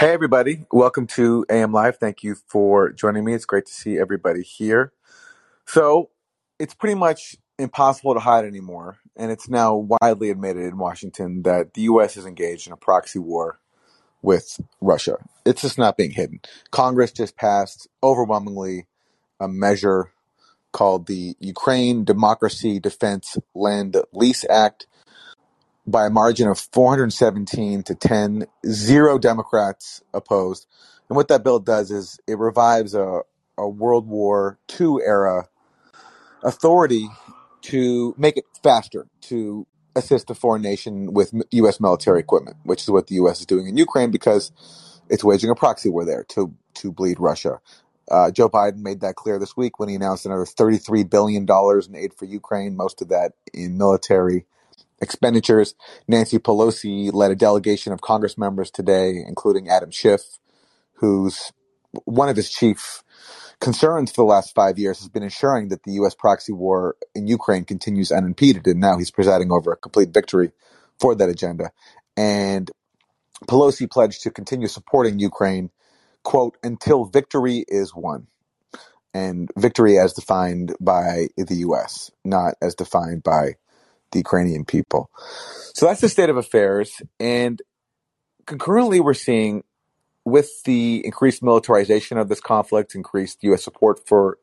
Hey, everybody. Welcome to AM Live. Thank you for joining me. It's great to see everybody here. So, it's pretty much impossible to hide anymore. And it's now widely admitted in Washington that the U.S. is engaged in a proxy war with Russia. It's just not being hidden. Congress just passed overwhelmingly a measure called the Ukraine Democracy Defense Lend Lease Act by a margin of 417 to 10, zero Democrats opposed. And what that bill does is it revives a, a World War II era authority to make it faster to assist a foreign nation with U.S. military equipment, which is what the U.S. is doing in Ukraine because it's waging a proxy war there to to bleed Russia. Uh, Joe Biden made that clear this week when he announced another $33 billion in aid for Ukraine, most of that in military expenditures. Nancy Pelosi led a delegation of Congress members today, including Adam Schiff, who's one of his chief concerns for the last five years has been ensuring that the U.S. proxy war in Ukraine continues unimpeded. And now he's presiding over a complete victory for that agenda. And Pelosi pledged to continue supporting Ukraine, quote, until victory is won. And victory as defined by the U.S., not as defined by the Ukrainian people. So that's the state of affairs. And concurrently, we're seeing with the increased militarization of this conflict, increased U.S. support for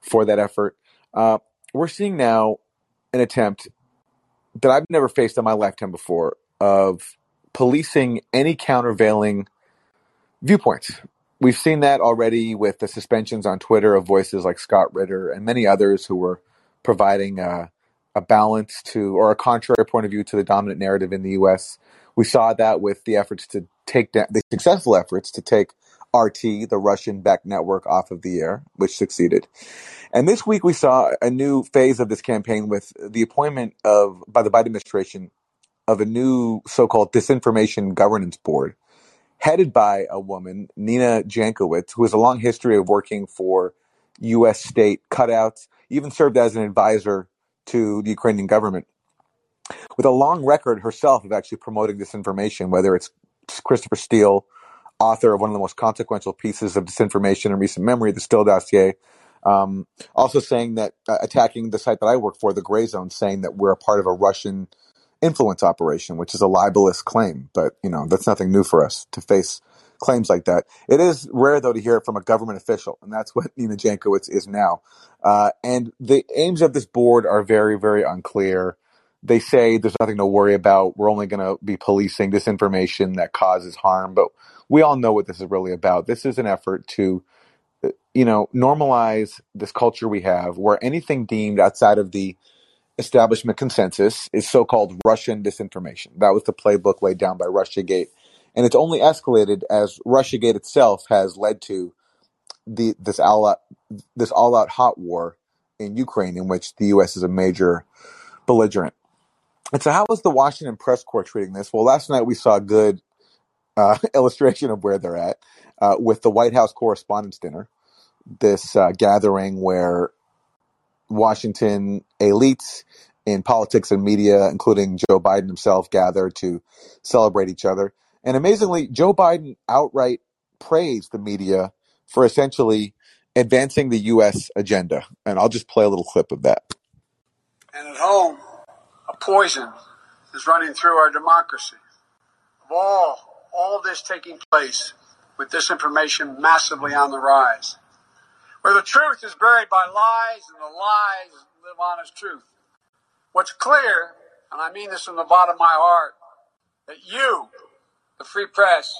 for that effort, uh, we're seeing now an attempt that I've never faced in my lifetime before of policing any countervailing viewpoints. We've seen that already with the suspensions on Twitter of voices like Scott Ritter and many others who were providing uh, a balance to or a contrary point of view to the dominant narrative in the U.S. We saw that with the efforts to take down the successful efforts to take RT, the Russian-backed network, off of the air, which succeeded. And this week we saw a new phase of this campaign with the appointment of by the Biden administration of a new so-called disinformation governance board headed by a woman, Nina Jankowicz, who has a long history of working for U.S. state cutouts, even served as an advisor to the Ukrainian government, with a long record herself of actually promoting disinformation, whether it's Christopher Steele, author of one of the most consequential pieces of disinformation in recent memory, the Steele dossier, um, also saying that, uh, attacking the site that I work for, the Gray Zone, saying that we're a part of a Russian influence operation, which is a libelous claim. But, you know, that's nothing new for us to face claims like that. It is rare, though, to hear it from a government official, and that's what Nina Jankowicz is now. Uh, and the aims of this board are very, very unclear. They say there's nothing to worry about. We're only going to be policing disinformation that causes harm. But we all know what this is really about. This is an effort to uh, you know, normalize this culture we have where anything deemed outside of the establishment consensus is so-called Russian disinformation. That was the playbook laid down by Russiagate. And it's only escalated as Russiagate itself has led to the this all out this all out hot war in Ukraine in which the US is a major belligerent. And so how is the Washington press corps treating this? Well, last night we saw a good uh, illustration of where they're at uh, with the White House Correspondents' Dinner, this uh, gathering where Washington elites in politics and media, including Joe Biden himself, gather to celebrate each other. And amazingly, Joe Biden outright praised the media for essentially advancing the U.S. agenda. And I'll just play a little clip of that. And at home, a poison is running through our democracy. Of all, all this taking place with disinformation massively on the rise, where the truth is buried by lies and the lies live on as truth. What's clear, and I mean this from the bottom of my heart, that you, the free press,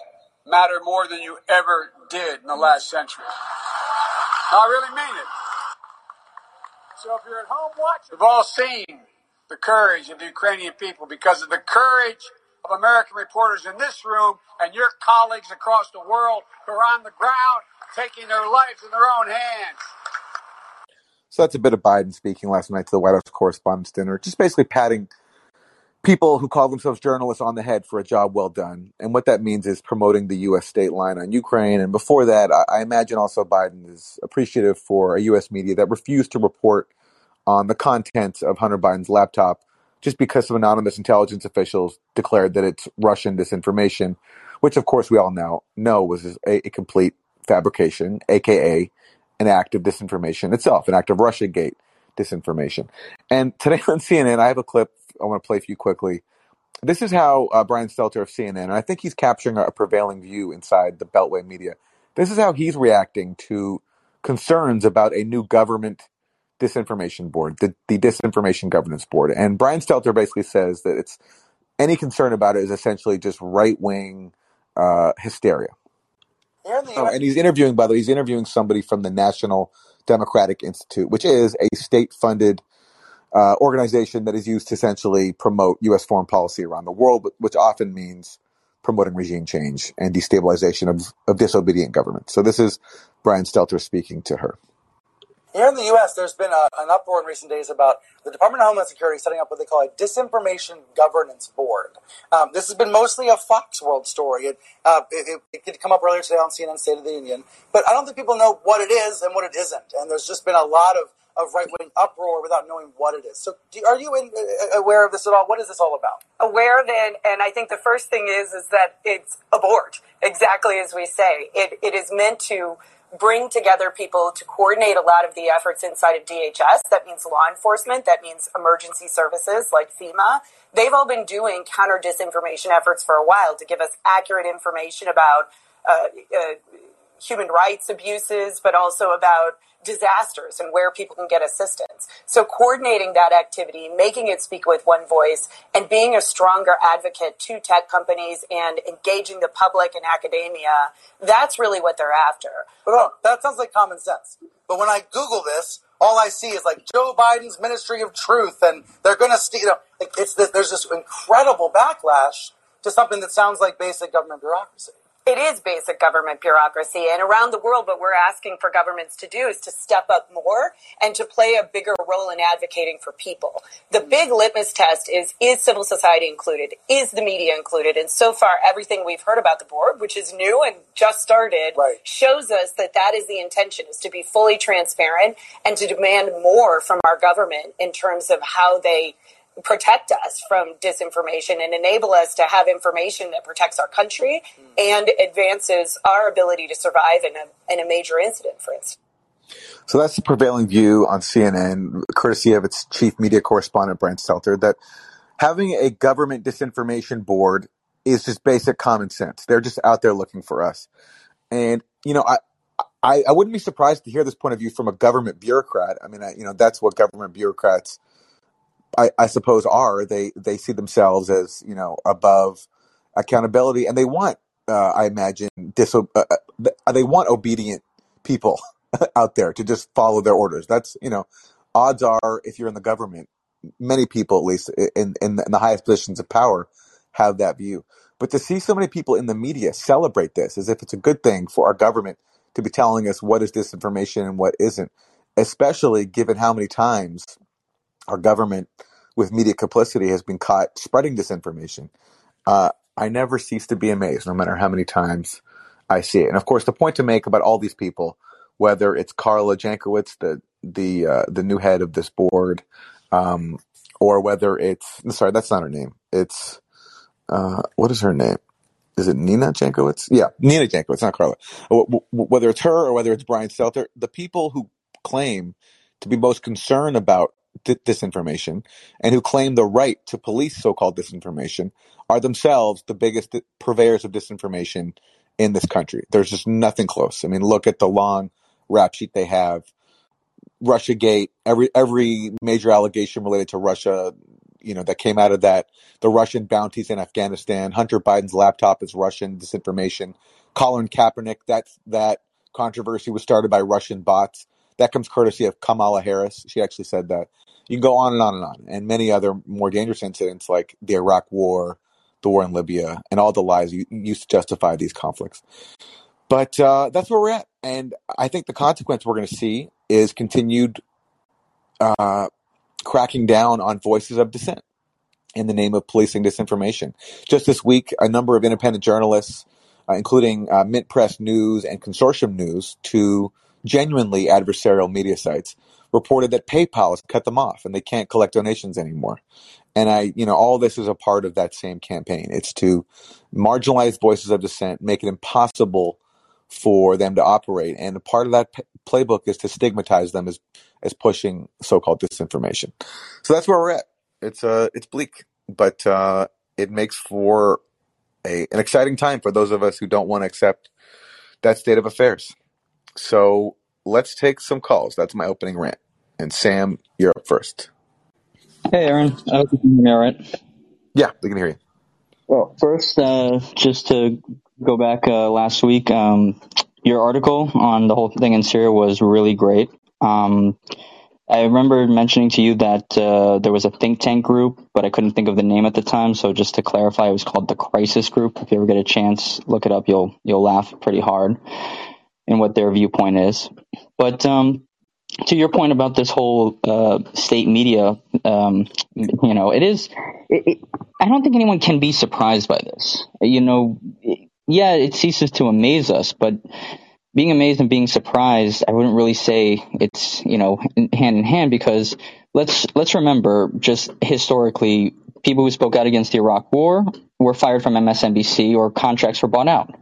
matter more than you ever did in the last century. I really mean it. So if you're at home watching, we've all seen the courage of the Ukrainian people because of the courage of American reporters in this room and your colleagues across the world who are on the ground taking their lives in their own hands. So that's a bit of Biden speaking last night to the White House Correspondents' Dinner, just basically patting people who call themselves journalists on the head for a job well done. And what that means is promoting the U.S. state line on Ukraine. And before that, I, I imagine also Biden is appreciative for a U.S. media that refused to report on the contents of Hunter Biden's laptop just because some anonymous intelligence officials declared that it's Russian disinformation, which of course we all now know was a, a complete fabrication, aka an act of disinformation itself, an act of Russiagate disinformation. And today on CNN, I have a clip I want to play for you quickly. This is how uh, Brian Stelter of CNN, and I think he's capturing a, a prevailing view inside the Beltway media. This is how he's reacting to concerns about a new government disinformation board, the, the disinformation governance board. And Brian Stelter basically says that it's any concern about it is essentially just right wing uh, hysteria. Oh, and he's interviewing, by the way, he's interviewing somebody from the National Democratic Institute, which is a state funded uh, organization that is used to essentially promote U.S. foreign policy around the world, which often means promoting regime change and destabilization of, of disobedient governments. So this is Brian Stelter speaking to her. Here in the U.S., there's been a, an uproar in recent days about the Department of Homeland Security setting up what they call a disinformation governance board. Um, this has been mostly a Fox World story. It, uh, it, it, it come up earlier today on CNN State of the Union, but I don't think people know what it is and what it isn't. And there's just been a lot of, of right wing uproar without knowing what it is. So, do, are you in, uh, aware of this at all? What is this all about? Aware of it, and I think the first thing is is that it's a board, exactly as we say. It, it is meant to bring together people to coordinate a lot of the efforts inside of DHS. That means law enforcement. That means emergency services like FEMA. They've all been doing counter disinformation efforts for a while to give us accurate information about uh, uh, human rights abuses, but also about disasters and where people can get assistance. So coordinating that activity, making it speak with one voice, and being a stronger advocate to tech companies and engaging the public and academia, that's really what they're after. Oh, that sounds like common sense. But when I Google this, all I see is like Joe Biden's Ministry of Truth, and they're going to, you know, like it's this, there's this incredible backlash to something that sounds like basic government bureaucracy. It is basic government bureaucracy. And around the world, what we're asking for governments to do is to step up more and to play a bigger role in advocating for people. The big litmus test is, is civil society included? Is the media included? And so far, everything we've heard about the board, which is new and just started, right. shows us that that is the intention, is to be fully transparent and to demand more from our government in terms of how they protect us from disinformation and enable us to have information that protects our country mm. and advances our ability to survive in a, in a major incident, for instance. So that's the prevailing view on CNN, courtesy of its chief media correspondent, Brian Stelter, that having a government disinformation board is just basic common sense. They're just out there looking for us. And, you know, I, I, I wouldn't be surprised to hear this point of view from a government bureaucrat. I mean, I, you know, that's what government bureaucrats – I, I suppose are they they see themselves as you know above accountability and they want uh, I imagine diso- uh, uh they want obedient people out there to just follow their orders. That's you know odds are if you're in the government, many people at least in in in the highest positions of power have that view. But to see so many people in the media celebrate this as if it's a good thing for our government to be telling us what is disinformation and what isn't, especially given how many times our government with media complicity has been caught spreading disinformation. Uh, I never cease to be amazed, no matter how many times I see it. And of course, the point to make about all these people, whether it's Carla Jankowicz, the the uh, the new head of this board, um, or whether it's sorry, that's not her name. It's uh, what is her name? Is it Nina Jankowicz? Yeah, Nina Jankowicz, not Carla. Whether it's her or whether it's Brian Stelter, the people who claim to be most concerned about disinformation and who claim the right to police so-called disinformation are themselves the biggest purveyors of disinformation in this country. There's just nothing close. I mean, look at the long rap sheet they have. Russia Gate, every every major allegation related to Russia, you know, that came out of that, the Russian bounties in Afghanistan, Hunter Biden's laptop is Russian disinformation, Colin Kaepernick, that that controversy was started by Russian bots. That comes courtesy of Kamala Harris. She actually said that. You can go on and on and on, and many other more dangerous incidents like the Iraq War, the war in Libya, and all the lies used two justify these conflicts. But uh, that's where we're at, and I think the consequence we're going to see is continued uh, cracking down on voices of dissent in the name of policing disinformation. Just this week, a number of independent journalists, uh, including uh, Mint Press News and Consortium News, to genuinely adversarial media sites reported that PayPal has cut them off and they can't collect donations anymore. And I, you know, all this is a part of that same campaign. It's to marginalize voices of dissent, make it impossible for them to operate. And a part of that p- playbook is to stigmatize them as as pushing so-called disinformation. So that's where we're at. It's uh it's bleak, but uh, it makes for a, an exciting time for those of us who don't want to accept that state of affairs. So let's take some calls. That's my opening rant. And Sam, you're up first. Hey, Aaron. I hope you can hear me all right. Yeah, we can hear you. Well, first, uh, just to go back uh, last week, um, your article on the whole thing in Syria was really great. Um, I remember mentioning to you that uh, there was a think tank group, but I couldn't think of the name at the time. So just to clarify, it was called the Crisis Group. If you ever get a chance, look it up. You'll you'll laugh pretty hard in what their viewpoint is. But um, to your point about this whole uh, state media, um, you know, it is. It, it, I don't think anyone can be surprised by this. You know, it, yeah, it ceases to amaze us, but being amazed and being surprised, I wouldn't really say it's you know hand in hand because let's let's remember just historically, people who spoke out against the Iraq War were fired from MSNBC or contracts were bought out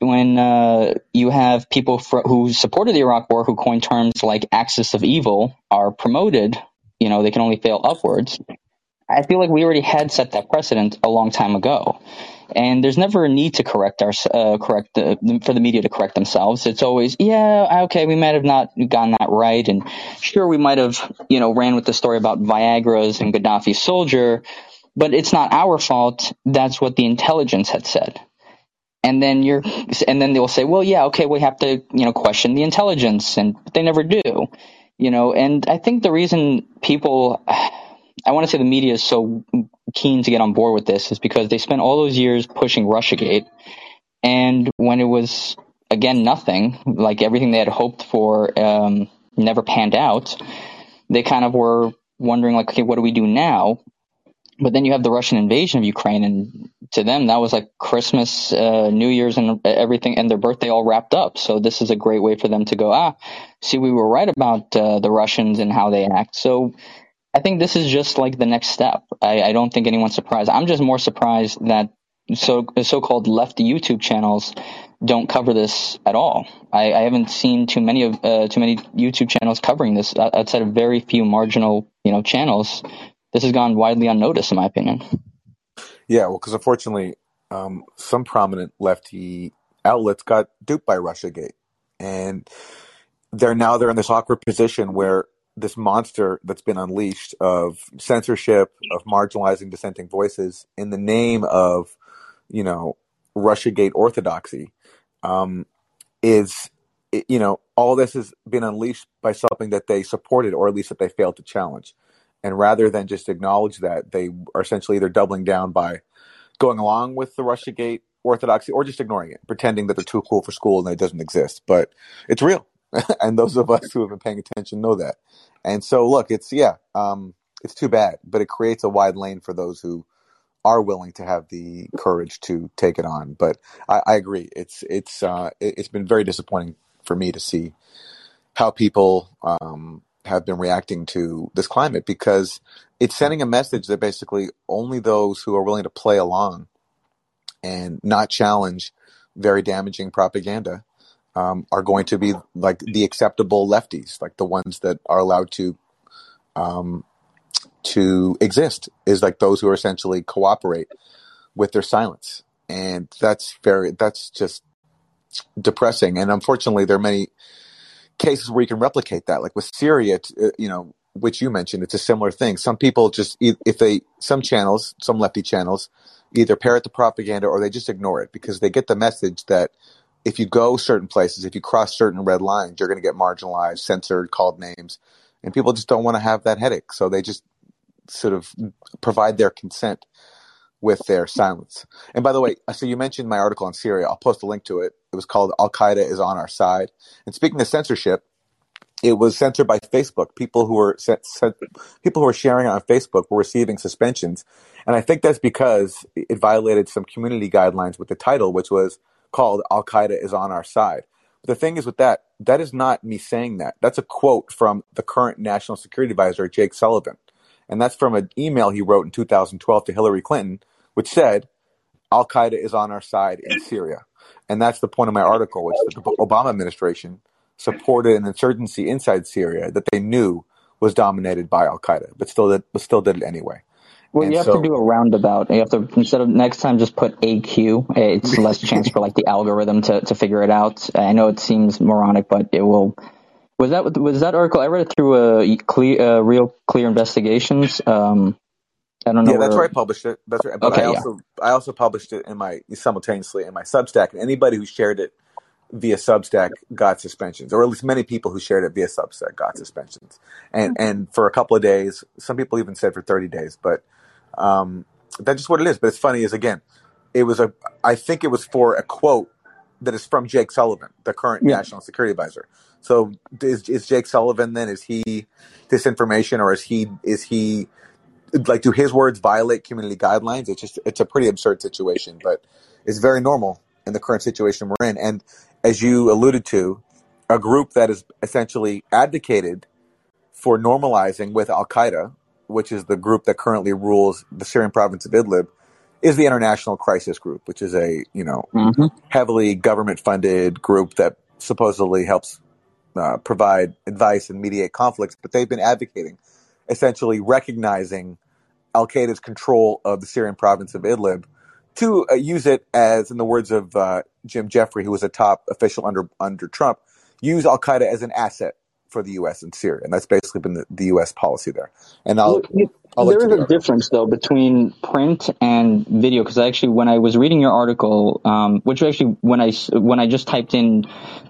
when uh, you have people fr- who supported the Iraq War who coined terms like axis of evil are promoted, you know, they can only fail upwards. I feel like we already had set that precedent a long time ago, and there's never a need to correct our uh, correct for the media to correct themselves. It's always yeah, okay, we might have not gotten that right, and sure, we might have you know ran with the story about Viagra's and Gaddafi's soldier, but it's not our fault. That's what the intelligence had said and then you're and then they'll say well yeah okay we have to you know question the intelligence and but they never do you know? And i think the reason people i want to say the media is so keen to get on board with this is because they spent all those years pushing russiagate and when it was again nothing like everything they had hoped for um, never panned out they kind of were wondering like okay what do we do now but then you have the Russian invasion of Ukraine, and to them that was like Christmas, uh, New Year's, and everything, and their birthday all wrapped up. So this is a great way for them to go. Ah, see, we were right about uh, the Russians and how they act. So I think this is just like the next step. I, I don't think anyone's surprised. I'm just more surprised that so so-called left YouTube channels don't cover this at all. I, I haven't seen too many of uh, too many YouTube channels covering this outside of very few marginal you know channels this has gone widely unnoticed, in my opinion. Yeah, well, because unfortunately, um, some prominent lefty outlets got duped by RussiaGate, and they're now they're in this awkward position where this monster that's been unleashed of censorship, of marginalizing dissenting voices in the name of, you know, RussiaGate orthodoxy, um, is, you know, all this has been unleashed by something that they supported or at least that they failed to challenge. And rather than just acknowledge that, they are essentially either doubling down by going along with the Russiagate orthodoxy or just ignoring it, pretending that they're too cool for school and it doesn't exist. But it's real. and those of us who have been paying attention know that. And so, look, it's, yeah, um, it's too bad, but it creates a wide lane for those who are willing to have the courage to take it on. But I, I agree. It's, it's, uh, it's been very disappointing for me to see how people, um, have been reacting to this climate because it's sending a message that basically only those who are willing to play along and not challenge very damaging propaganda um, are going to be like the acceptable lefties, like the ones that are allowed to um, to exist, is like those who are essentially cooperate with their silence, and that's very that's just depressing. And unfortunately, there are many cases where you can replicate that. Like with Syria, uh, you know, which you mentioned, it's a similar thing. Some people just, if they, some channels, some lefty channels, either parrot the propaganda or they just ignore it because they get the message that if you go certain places, if you cross certain red lines, you're going to get marginalized, censored, called names. And people just don't want to have that headache. So they just sort of provide their consent with their silence. And by the way, so you mentioned my article on Syria. I'll post a link to it. It was called Al Qaeda is on our side. And speaking of censorship, it was censored by Facebook. People who were people who were sharing on Facebook were receiving suspensions, and I think that's because it violated some community guidelines with the title, which was called Al Qaeda is on our side, But The thing is with that, that is not me saying that. That's a quote from the current national security advisor, Jake Sullivan. And that's from an email he wrote in 2012 to Hillary Clinton, which said, Al Qaeda is on our side in Syria. And that's the point of my article, which the Obama administration supported an insurgency inside Syria that they knew was dominated by Al Qaeda, but still did, but still did it anyway. Well, And you have so- to do a roundabout. You have to instead of next time just put AQ. It's less chance for like the algorithm to, to figure it out. I know it seems moronic, but it will. Was that was that article? I read it through a clear, real clear investigations. Um, I don't know. Yeah, that's where- I published it. That's right. But Okay, I yeah. also I also published it in my simultaneously in my Substack, and anybody who shared it via Substack got suspensions, or at least many people who shared it via Substack got suspensions, and and for a couple of days. Some people even said for thirty days, but um, that's just what it is. But it's funny is again, it was a I think it was for a quote that is from Jake Sullivan, the current Yeah. national security advisor. So is, is Jake Sullivan then? Is he disinformation, or is he is he like do his words violate community guidelines? It's just it's a pretty absurd situation, but it's very normal in the current situation we're in. And as you alluded to, a group that is essentially advocated for normalizing with Al Qaeda, which is the group that currently rules the Syrian province of Idlib, is the International Crisis Group, which is a you know Mhm. heavily government funded group that supposedly helps uh, provide advice and mediate conflicts, but they've been advocating essentially recognizing Al Qaeda's control of the Syrian province of Idlib to uh, use it as, in the words of uh, Jim Jeffrey, who was a top official under under Trump, use Al Qaeda as an asset for the U.S. in Syria, and that's basically been the, the U.S. policy there. And I'll, Well, you- I'll let there is a difference though between print and video because actually when I was reading your article, um, which actually when I when I just typed in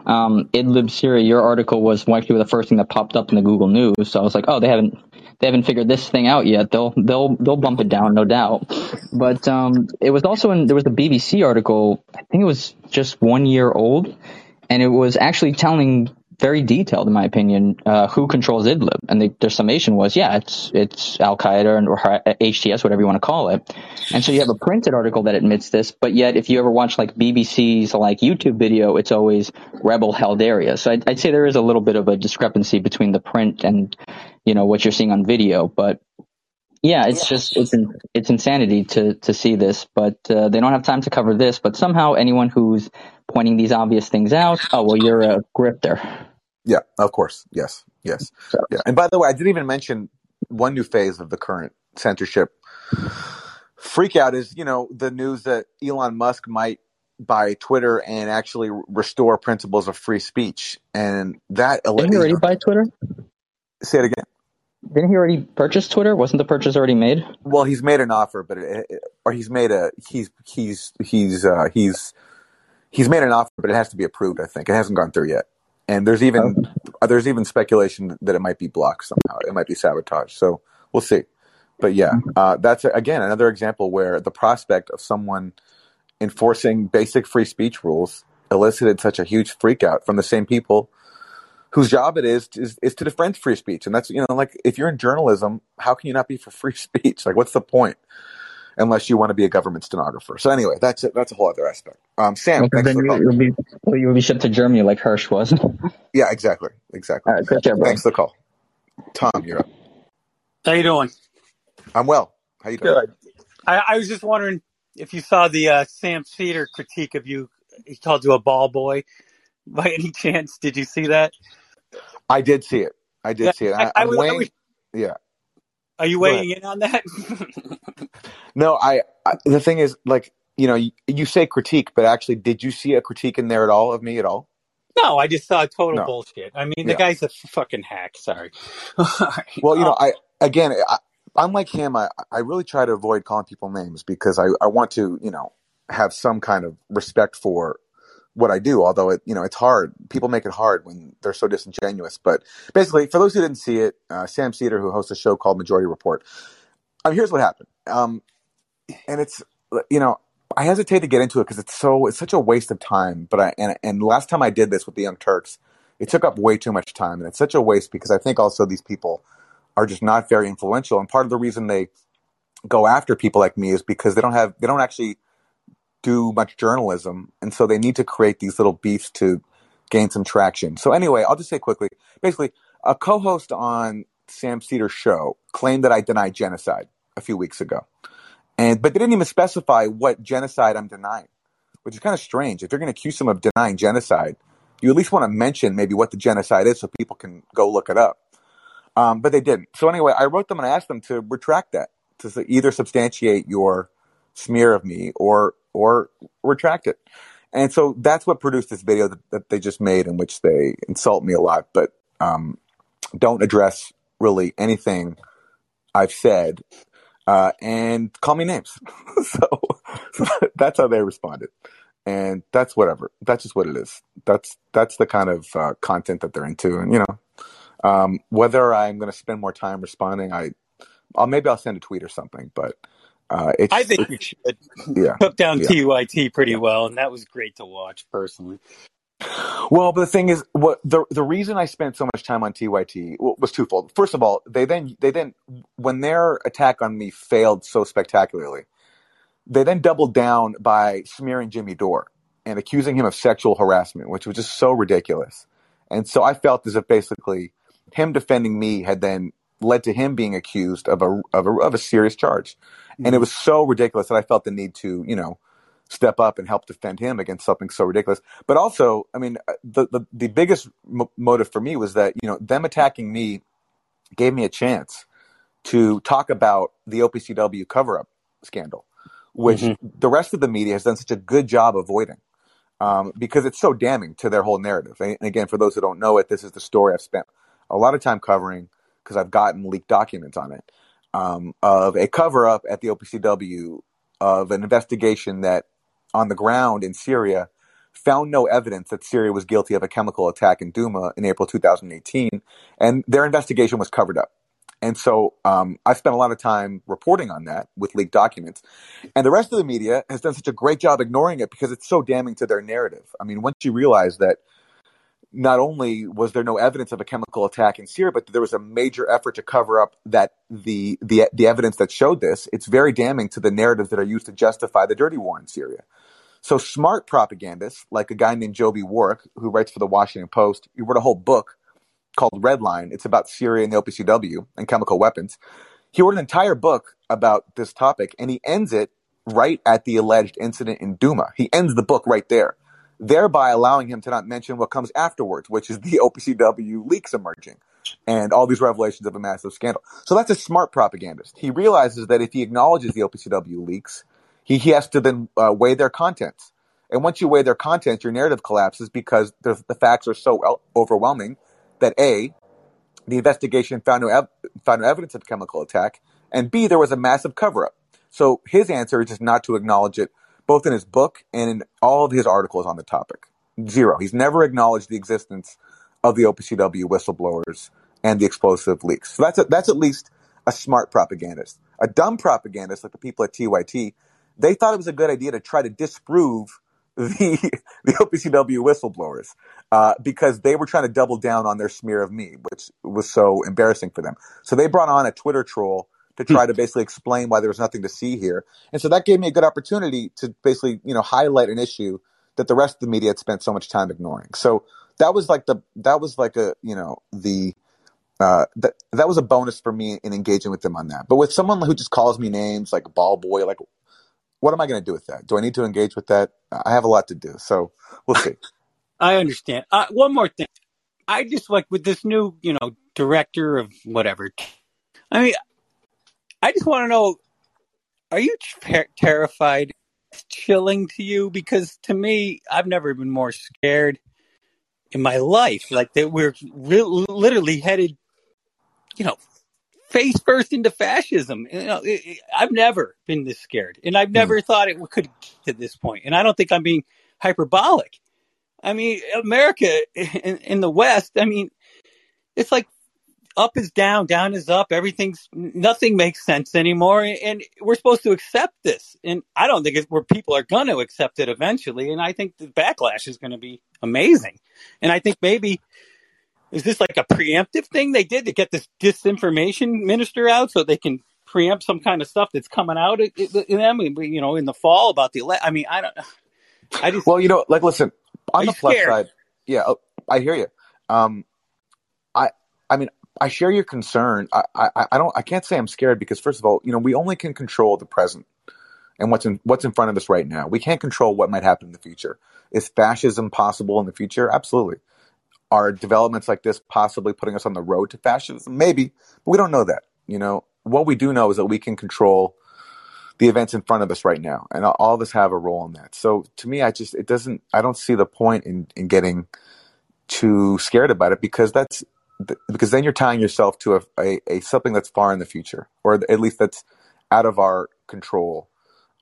um, Idlib Syria, your article was actually the first thing that popped up in the Google News. So I was like, oh, they haven't they haven't figured this thing out yet. They'll they'll they'll bump it down, no doubt. But um, it was also in there was a BBC article. I think it was just one year old, and it was actually telling very detailed, in my opinion, uh, who controls Idlib. And the, their summation was, yeah, it's it's Al Qaeda and or HTS, whatever you want to call it. And so you have a printed article that admits this, but yet if you ever watch like BBC's like YouTube video, it's always rebel held areas. So I'd, I'd say there is a little bit of a discrepancy between the print and you know what you're seeing on video, but. Yeah, it's just it's it's insanity to to see this, but uh, they don't have time to cover this. But somehow, anyone who's pointing these obvious things out, oh well, you're a grifter. Yeah, of course. Yes, yes. So- Yeah. And by the way, I didn't even mention one new phase of the current censorship freak out is, you know, the news that Elon Musk might buy Twitter and actually restore principles of free speech. And that, Didn't he already buy Twitter? say it again. Didn't he already purchase Twitter? Wasn't the purchase already made? Well, he's made an offer, but it, it- or he's made a he's he's he's uh, he's he's made an offer, but it has to be approved. I think it hasn't gone through yet. And there's even uh, there's even speculation that it might be blocked somehow. It might be sabotaged. So we'll see. But yeah, uh, that's again another example where the prospect of someone enforcing basic free speech rules elicited such a huge freakout from the same people whose job it is, is is to defend free speech. And that's you know like if you're in journalism, how can you not be for free speech? Like what's the point? Unless you want to be a government stenographer. So anyway, that's it. That's a whole other aspect. Um, Sam, Because thanks then for the you, call. you'll be well, you'll be shipped to Germany like Hirsch was. Yeah, exactly, exactly. right, take care, bro. Thanks for the call, Tom. You're up. How you doing? I'm well. How you doing? Good. I, I was just wondering if you saw the uh, Sam Seder critique of you. He called you a ball boy. By any chance, did you see that? I did see it. I did Yeah, see it. I- I, I I'm was- I weighing- was- yeah. Are you Go ahead. weighing in on that? No, I, I. The thing is, like, you know, you, you say critique, but actually, did you see a critique in there at all of me at all? no, I just saw total No. bullshit. I mean, the Yeah. guy's a fucking hack. Sorry. Well, you know, Oh, I again, I, unlike him, I, I really try to avoid calling people names because I, I want to, you know, have some kind of respect for what I do. Although it, you know, it's hard. People make it hard when they're so disingenuous. But basically, for those who didn't see it, uh, Sam Seder, who hosts a show called Majority Report, um, here's what happened. Um, and it's, you know, I hesitate to get into it because it's so it's such a waste of time. But I and and last time I did this with the Young Turks, it took up way too much time, and it's such a waste because I think also these people are just not very influential. And part of the reason they go after people like me is because they don't have they don't actually do much journalism, and so they need to create these little beefs to gain some traction. So anyway, I'll just say quickly. Basically, a co-host on Sam Seder's show claimed that I denied genocide a few weeks ago, and but they didn't even specify what genocide I'm denying, which is kind of strange. If you're going to accuse them of denying genocide, you at least want to mention maybe what the genocide is so people can go look it up. Um, but they didn't. So anyway, I wrote them and I asked them to retract that, to either substantiate your smear of me or or retract it. And so that's what produced this video that, that they just made, in which they insult me a lot, but um, don't address really anything I've said uh, and call me names. so, so that's how they responded, and that's whatever. That's just what it is. That's that's the kind of uh, content that they're into, and you know, um, whether I'm going to spend more time responding, I, I'll maybe I'll send a tweet or something, but. Uh, it's, I think you should. Yeah, took down yeah. TYT pretty well, and that was great to watch personally. Well, but the thing is, what the the reason I spent so much time on TYT was twofold. First of all, they then they then when their attack on me failed so spectacularly, they then doubled down by smearing Jimmy Dore and accusing him of sexual harassment, which was just so ridiculous. And so I felt as if basically him defending me had then led to him being accused of a of a, of a serious charge, and it was so ridiculous that I felt the need to you know step up and help defend him against something so ridiculous. But also, I mean, uh, the the, the biggest mo- motive for me was that you know them attacking me gave me a chance to talk about the OPCW cover up scandal, which Mhm. the rest of the media has done such a good job avoiding. Um, because it's so damning to their whole narrative. And again, for those who don't know it, this is the story I've spent a lot of time covering because I've gotten leaked documents on it um, of a cover up at the OPCW of an investigation that on the ground in Syria found no evidence that Syria was guilty of a chemical attack in Duma in April 2018, and their investigation was covered up. And so um, I spent a lot of time reporting on that with leaked documents. And the rest of the media has done such a great job ignoring it because it's so damning to their narrative. I mean, once you realize that not only was there no evidence of a chemical attack in Syria, but there was a major effort to cover up that the the the evidence that showed this. It's very damning to the narratives that are used to justify the dirty war in Syria. So smart propagandists, like a guy named Joby Warrick, who writes for the Washington Post, he wrote a whole book called Redline. It's about Syria and the OPCW and chemical weapons. He wrote an entire book about this topic, and he ends it right at the alleged incident in Duma. He ends the book right there, thereby allowing him to not mention what comes afterwards, which is the OPCW leaks emerging and all these revelations of a massive scandal. So that's a smart propagandist. He realizes that if he acknowledges the OPCW leaks, he, he has to then uh, weigh their contents. And once you weigh their contents, your narrative collapses because the, facts are so el- overwhelming that A, the investigation found no, ev- found no evidence of chemical attack, and B, there was a massive cover up. So his answer is just not to acknowledge it, both in his book and in all of his articles on the topic. Zero. He's never acknowledged the existence of the OPCW whistleblowers and the explosive leaks. So that's a, that's at least a smart propagandist. A dumb propagandist, like the people at TYT, they thought it was a good idea to try to disprove the the OPCW whistleblowers uh, because they were trying to double down on their smear of me, which was so embarrassing for them. So they brought on a Twitter troll to try to basically explain why there was nothing to see here, and so that gave me a good opportunity to basically you know highlight an issue that the rest of the media had spent so much time ignoring. So that was like the that was like a you know the uh, that that was a bonus for me in engaging with them on that. But with someone who just calls me names like ball boy, like what am I going to do with that? Do I need to engage with that? I have a lot to do, so we'll see. I understand. Uh, one more thing. I just like with this new, you know, director of whatever. I mean, I just want to know: Are you ter- terrified? It's chilling to you because to me, I've never been more scared in my life. Like that, we're re- literally headed, you know, face first into fascism. You know, it, it- I've never been this scared, and I've never mm. thought it could get to this point. And I don't think I'm being hyperbolic. I mean, America in, in the West. I mean, it's like up is down, down is up. Everything's nothing makes sense anymore, and we're supposed to accept this. And I don't think it's where people are going to accept it eventually. And I think the backlash is going to be amazing. And I think maybe is this like a preemptive thing they did to get this disinformation minister out so they can preempt some kind of stuff that's coming out in them, you know, in the fall about the ele- I mean, I don't. I just Well, you know, like listen, on the plus side, yeah, oh, I hear you. Um, I, I mean, I share your concern. I, I, I don't, I can't say I'm scared because first of all, you know, we only can control the present and what's in what's in front of us right now. We can't control what might happen in the future. Is fascism possible in the future? Absolutely. Are developments like this possibly putting us on the road to fascism? Maybe, but we don't know that. You know, what we do know is that we can control the events in front of us right now, and all of us have a role in that. So to me, I just it doesn't. I don't see the point in in getting too scared about it because that's because then you're tying yourself to a, a, a something that's far in the future, or at least that's out of our control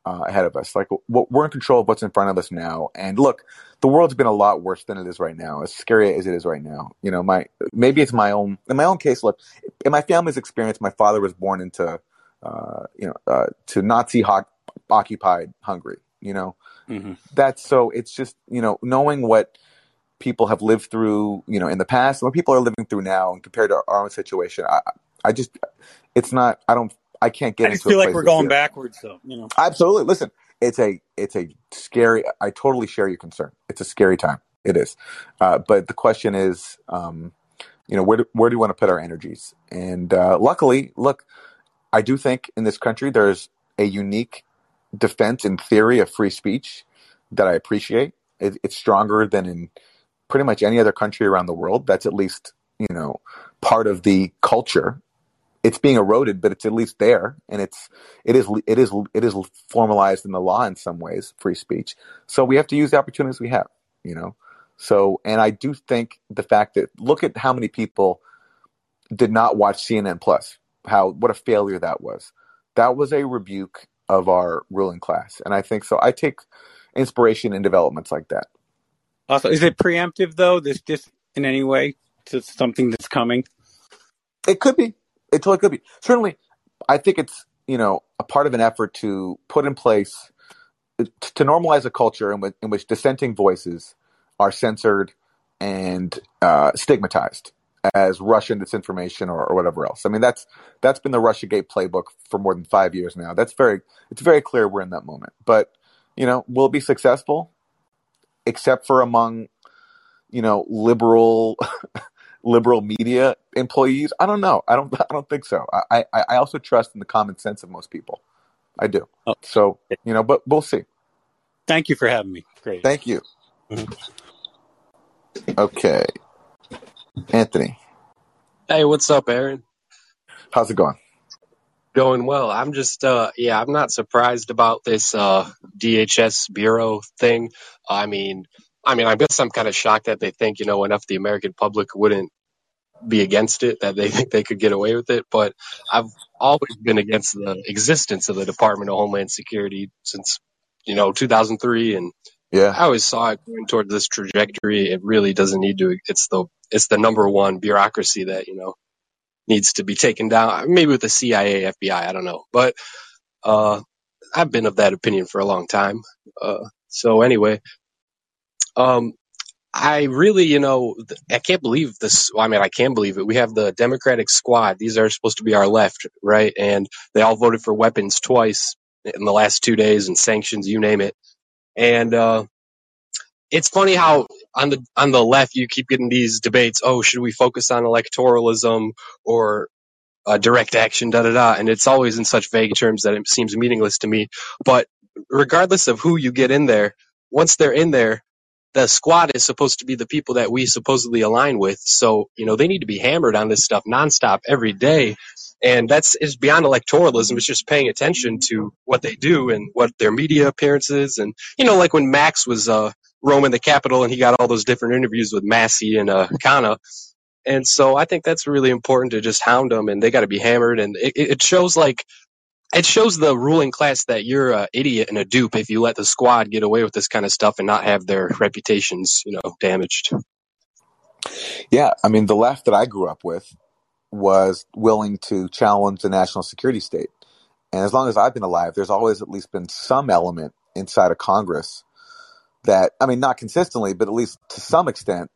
uh, ahead of us. Like we're in control of what's in front of us now. And look, the world's been a lot worse than it is right now. As scary as it is right now, you know, my maybe it's my own in my own case. Look, in my family's experience, my father was born into uh, you know uh, to Nazi ho- occupied Hungary. You know, mm-hmm. that's so. It's just you know knowing what people have lived through, you know, in the past and what people are living through now, and compared to our own situation, I, I just, it's not. I don't I can't get. I just feel like we're going backwards, though. You know, absolutely. Listen, it's a it's a scary. I totally share your concern. It's a scary time. It is, uh, but the question is, um, you know, where do, where do we want to put our energies? And uh, luckily, look, I do think in this country there's a unique defense in theory of free speech that I appreciate. It, it's stronger than in pretty much any other country around the world. That's at least you know part of the culture it's being eroded, but it's at least there, and it's it is it is it is formalized in the law in some ways, free speech. So we have to use the opportunities we have, you know. So, and I do think the fact that look at how many people did not watch CNN Plus, how what a failure that was. That was a rebuke of our ruling class, and I think so. I take inspiration in developments like that. Also, is it preemptive though? This just in any way to something that's coming? It could be. It totally could be. Certainly, I think it's you know a part of an effort to put in place to normalize a culture in which, in which dissenting voices are censored and uh, stigmatized as Russian disinformation or, or, whatever else. I mean, that's that's been the RussiaGate playbook for more than five years now. That's very it's very clear we're in that moment. But you know, will it be successful? Except for among you know liberal liberal media employees? I don't know. I don't. I don't think so. I I, I also trust in the common sense of most people. I do. Oh. So you know, but we'll see. Thank you for having me. Great. Thank you. Mm-hmm. Okay, Anthony. Hey, what's up, Aaron? How's it going? Going well. I'm just, uh, yeah, I'm not surprised about this uh, DHS bureau thing. I mean, I mean, I guess I'm kind of shocked that they think, you know, enough the American public wouldn't be against it, that they think they could get away with it. But I've always been against the existence of the Department of Homeland Security since, you know, 2003. And yeah, I always saw it going toward this trajectory. It really doesn't need to. It's the it's the number one bureaucracy that you know needs to be taken down. Maybe with the CIA, FBI, I don't know. But uh, I've been of that opinion for a long time. Uh, so anyway, um, I really, you know, I can't believe this. Well, I mean, I can believe it. We have the Democratic squad. These are supposed to be our left, right? And they all voted for weapons twice in the last two days and sanctions, you name it. And uh, it's funny how on the on the left you keep getting these debates. Oh, should we focus on electoralism or uh, direct action? Da da da. And it's always in such vague terms that it seems meaningless to me. But regardless of who you get in there, once they're in there, the squad is supposed to be the people that we supposedly align with. So, you know, they need to be hammered on this stuff nonstop every day. And that's is beyond electoralism. It's just paying attention to what they do and what their media appearances and you know, like when Max was uh roaming the Capitol and he got all those different interviews with Massie and uh Khanna. And so I think that's really important to just hound them and they got to be hammered. And it, it shows like it shows the ruling class that you're an idiot and a dupe if you let the squad get away with this kind of stuff and not have their reputations, you know, damaged. Yeah, I mean, the left that I grew up with was willing to challenge the national security state. And as long as I've been alive, there's always at least been some element inside of Congress that, I mean, not consistently, but at least to some extent,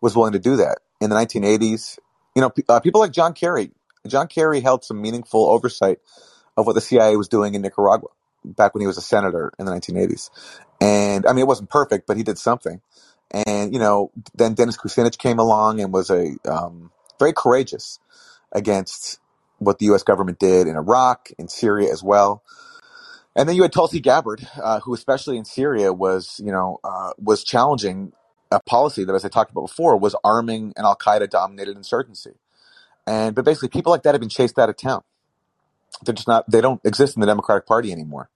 was willing to do that. In the 1980s, you know, uh, people like John Kerry, John Kerry held some meaningful oversight of what the CIA was doing in Nicaragua back when he was a senator in the 1980s. And I mean, it wasn't perfect, but he did something. And you know, then Dennis Kucinich came along and was a um, very courageous against what the U.S. government did in Iraq, in Syria as well. And then you had Tulsi Gabbard, uh, who, especially in Syria, was you know uh, was challenging a policy that, as I talked about before, was arming an Al Qaeda dominated insurgency. And but basically, people like that have been chased out of town. They're just not. They don't exist in the Democratic Party anymore.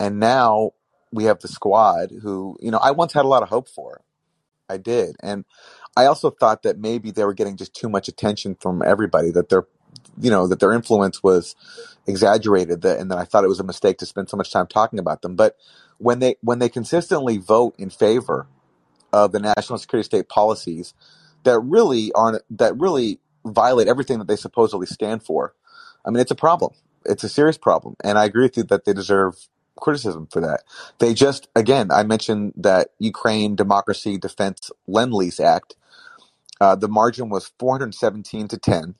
And now we have the squad, who you know I once had a lot of hope for. I did, and I also thought that maybe they were getting just too much attention from everybody. That their, you know, that their influence was exaggerated. That, and that I thought it was a mistake to spend so much time talking about them. But when they when they consistently vote in favor of the national security state policies that really aren't that really violate everything that they supposedly stand for. I mean, it's a problem. It's a serious problem, and I agree with you that they deserve criticism for that. They just, again, I mentioned that Ukraine Democracy Defense Lend Lease Act. Uh, the margin was 417 to 10,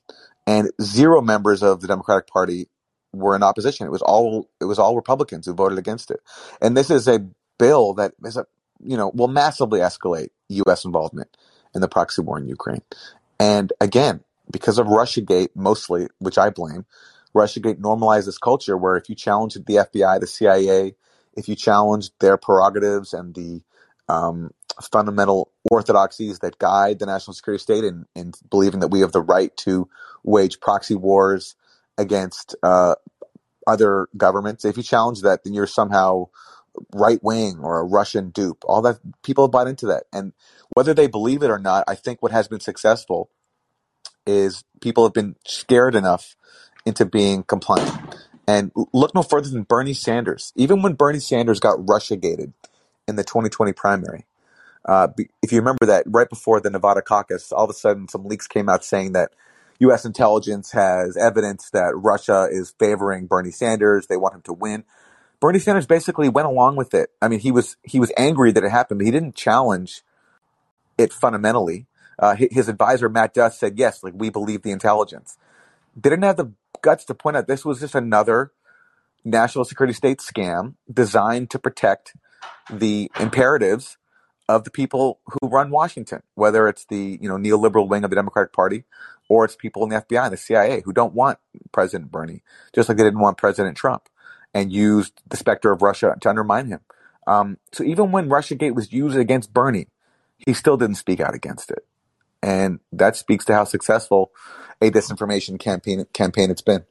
and zero members of the Democratic Party were in opposition. It was all it was all Republicans who voted against it. And this is a bill that is a you know will massively escalate U.S. involvement in the proxy war in Ukraine. And again, because of RussiaGate, mostly, which I blame, RussiaGate normalized this culture where if you challenge the FBI, the CIA, if you challenge their prerogatives and the um, fundamental orthodoxies that guide the national security state and, believing that we have the right to wage proxy wars against uh, other governments, if you challenge that, then you're somehow right wing or a Russian dupe. All that people have bought into that, and whether they believe it or not, I think what has been successful is people have been scared enough into being compliant. And look no further than Bernie Sanders. Even when Bernie Sanders got Russia gated in the 2020 primary, uh, if you remember that right before the Nevada caucus, all of a sudden some leaks came out saying that U.S. intelligence has evidence that Russia is favoring Bernie Sanders. They want him to win. Bernie Sanders basically went along with it. I mean, he was he was angry that it happened, but he didn't challenge it fundamentally. Uh, his advisor Matt Duss said, "Yes, like we believe the intelligence." They Didn't have the guts to point out this was just another national security state scam designed to protect the imperatives of the people who run Washington, whether it's the you know neoliberal wing of the Democratic Party or it's people in the FBI and the CIA who don't want President Bernie, just like they didn't want President Trump, and used the specter of Russia to undermine him. Um, so even when RussiaGate was used against Bernie, he still didn't speak out against it, and that speaks to how successful a disinformation campaign campaign it's been.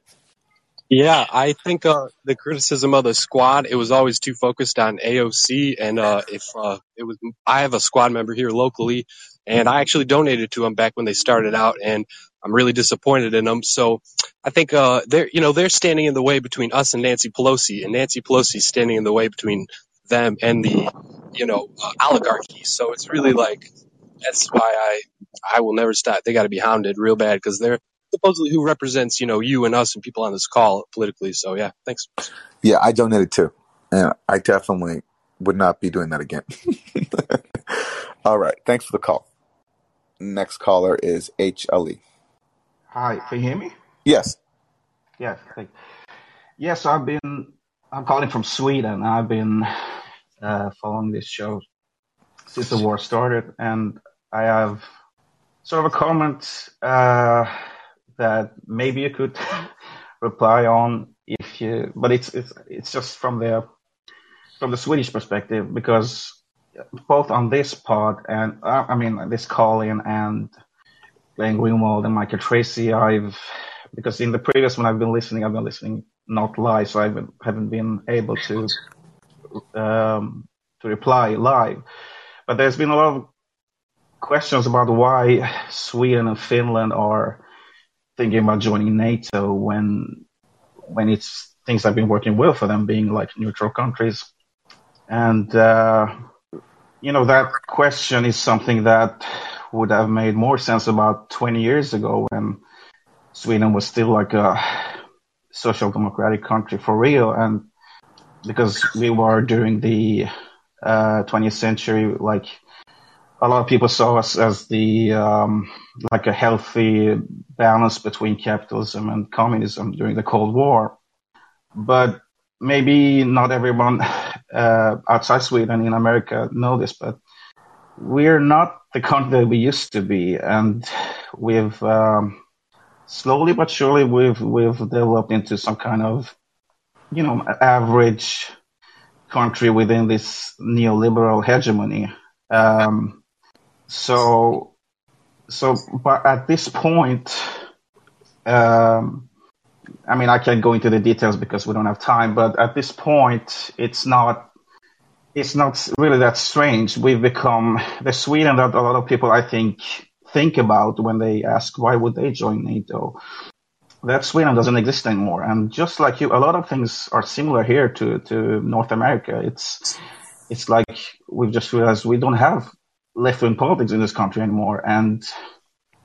Yeah, I think uh, the criticism of the squad it was always too focused on AOC, and uh, if uh, it was, I have a squad member here locally, and I actually donated to them back when they started out, and I'm really disappointed in them. So I think uh, they're you know they're standing in the way between us and Nancy Pelosi, and Nancy Pelosi standing in the way between them and the you know uh, oligarchy. So it's really like that's why I I will never stop. They got to be hounded real bad because they're supposedly who represents you know you and us and people on this call politically. So yeah, thanks. Yeah, I donated too, and I definitely would not be doing that again. All right, thanks for the call. Next caller is H. Ali. Hi, can you hear me? Yes. Yes. Thank Yes, I've been. I'm calling from Sweden. I've been uh, following this show since the war started, and I have sort of a comment uh, that maybe you could reply on if you, but it's it's it's just from the from the Swedish perspective because both on this pod and uh, I mean this call-in and Glenn Greenwald and Michael Tracey, I've because in the previous one I've been listening, I've been listening not live, so I haven't been able to um, to reply live. But there's been a lot of questions about why Sweden and Finland are thinking about joining NATO when when it's things have been working well for them, being like neutral countries. And uh, you know that question is something that would have made more sense about 20 years ago when Sweden was still like a social democratic country for real, and because we were during the uh, 20th century like a lot of people saw us as the um, like a healthy balance between capitalism and communism during the Cold War. But maybe not everyone uh, outside Sweden in America know this, but we're not the country that we used to be, and we've um, slowly but surely we've we've developed into some kind of you know average country within this neoliberal hegemony. Um, so so but at this point um, I mean I can't go into the details because we don't have time, but at this point it's not it's not really that strange. We've become the Sweden that a lot of people I think think about when they ask why would they join NATO. That Sweden doesn't exist anymore, and just like you, a lot of things are similar here to to North America. It's it's like we've just realized we don't have left wing politics in this country anymore, and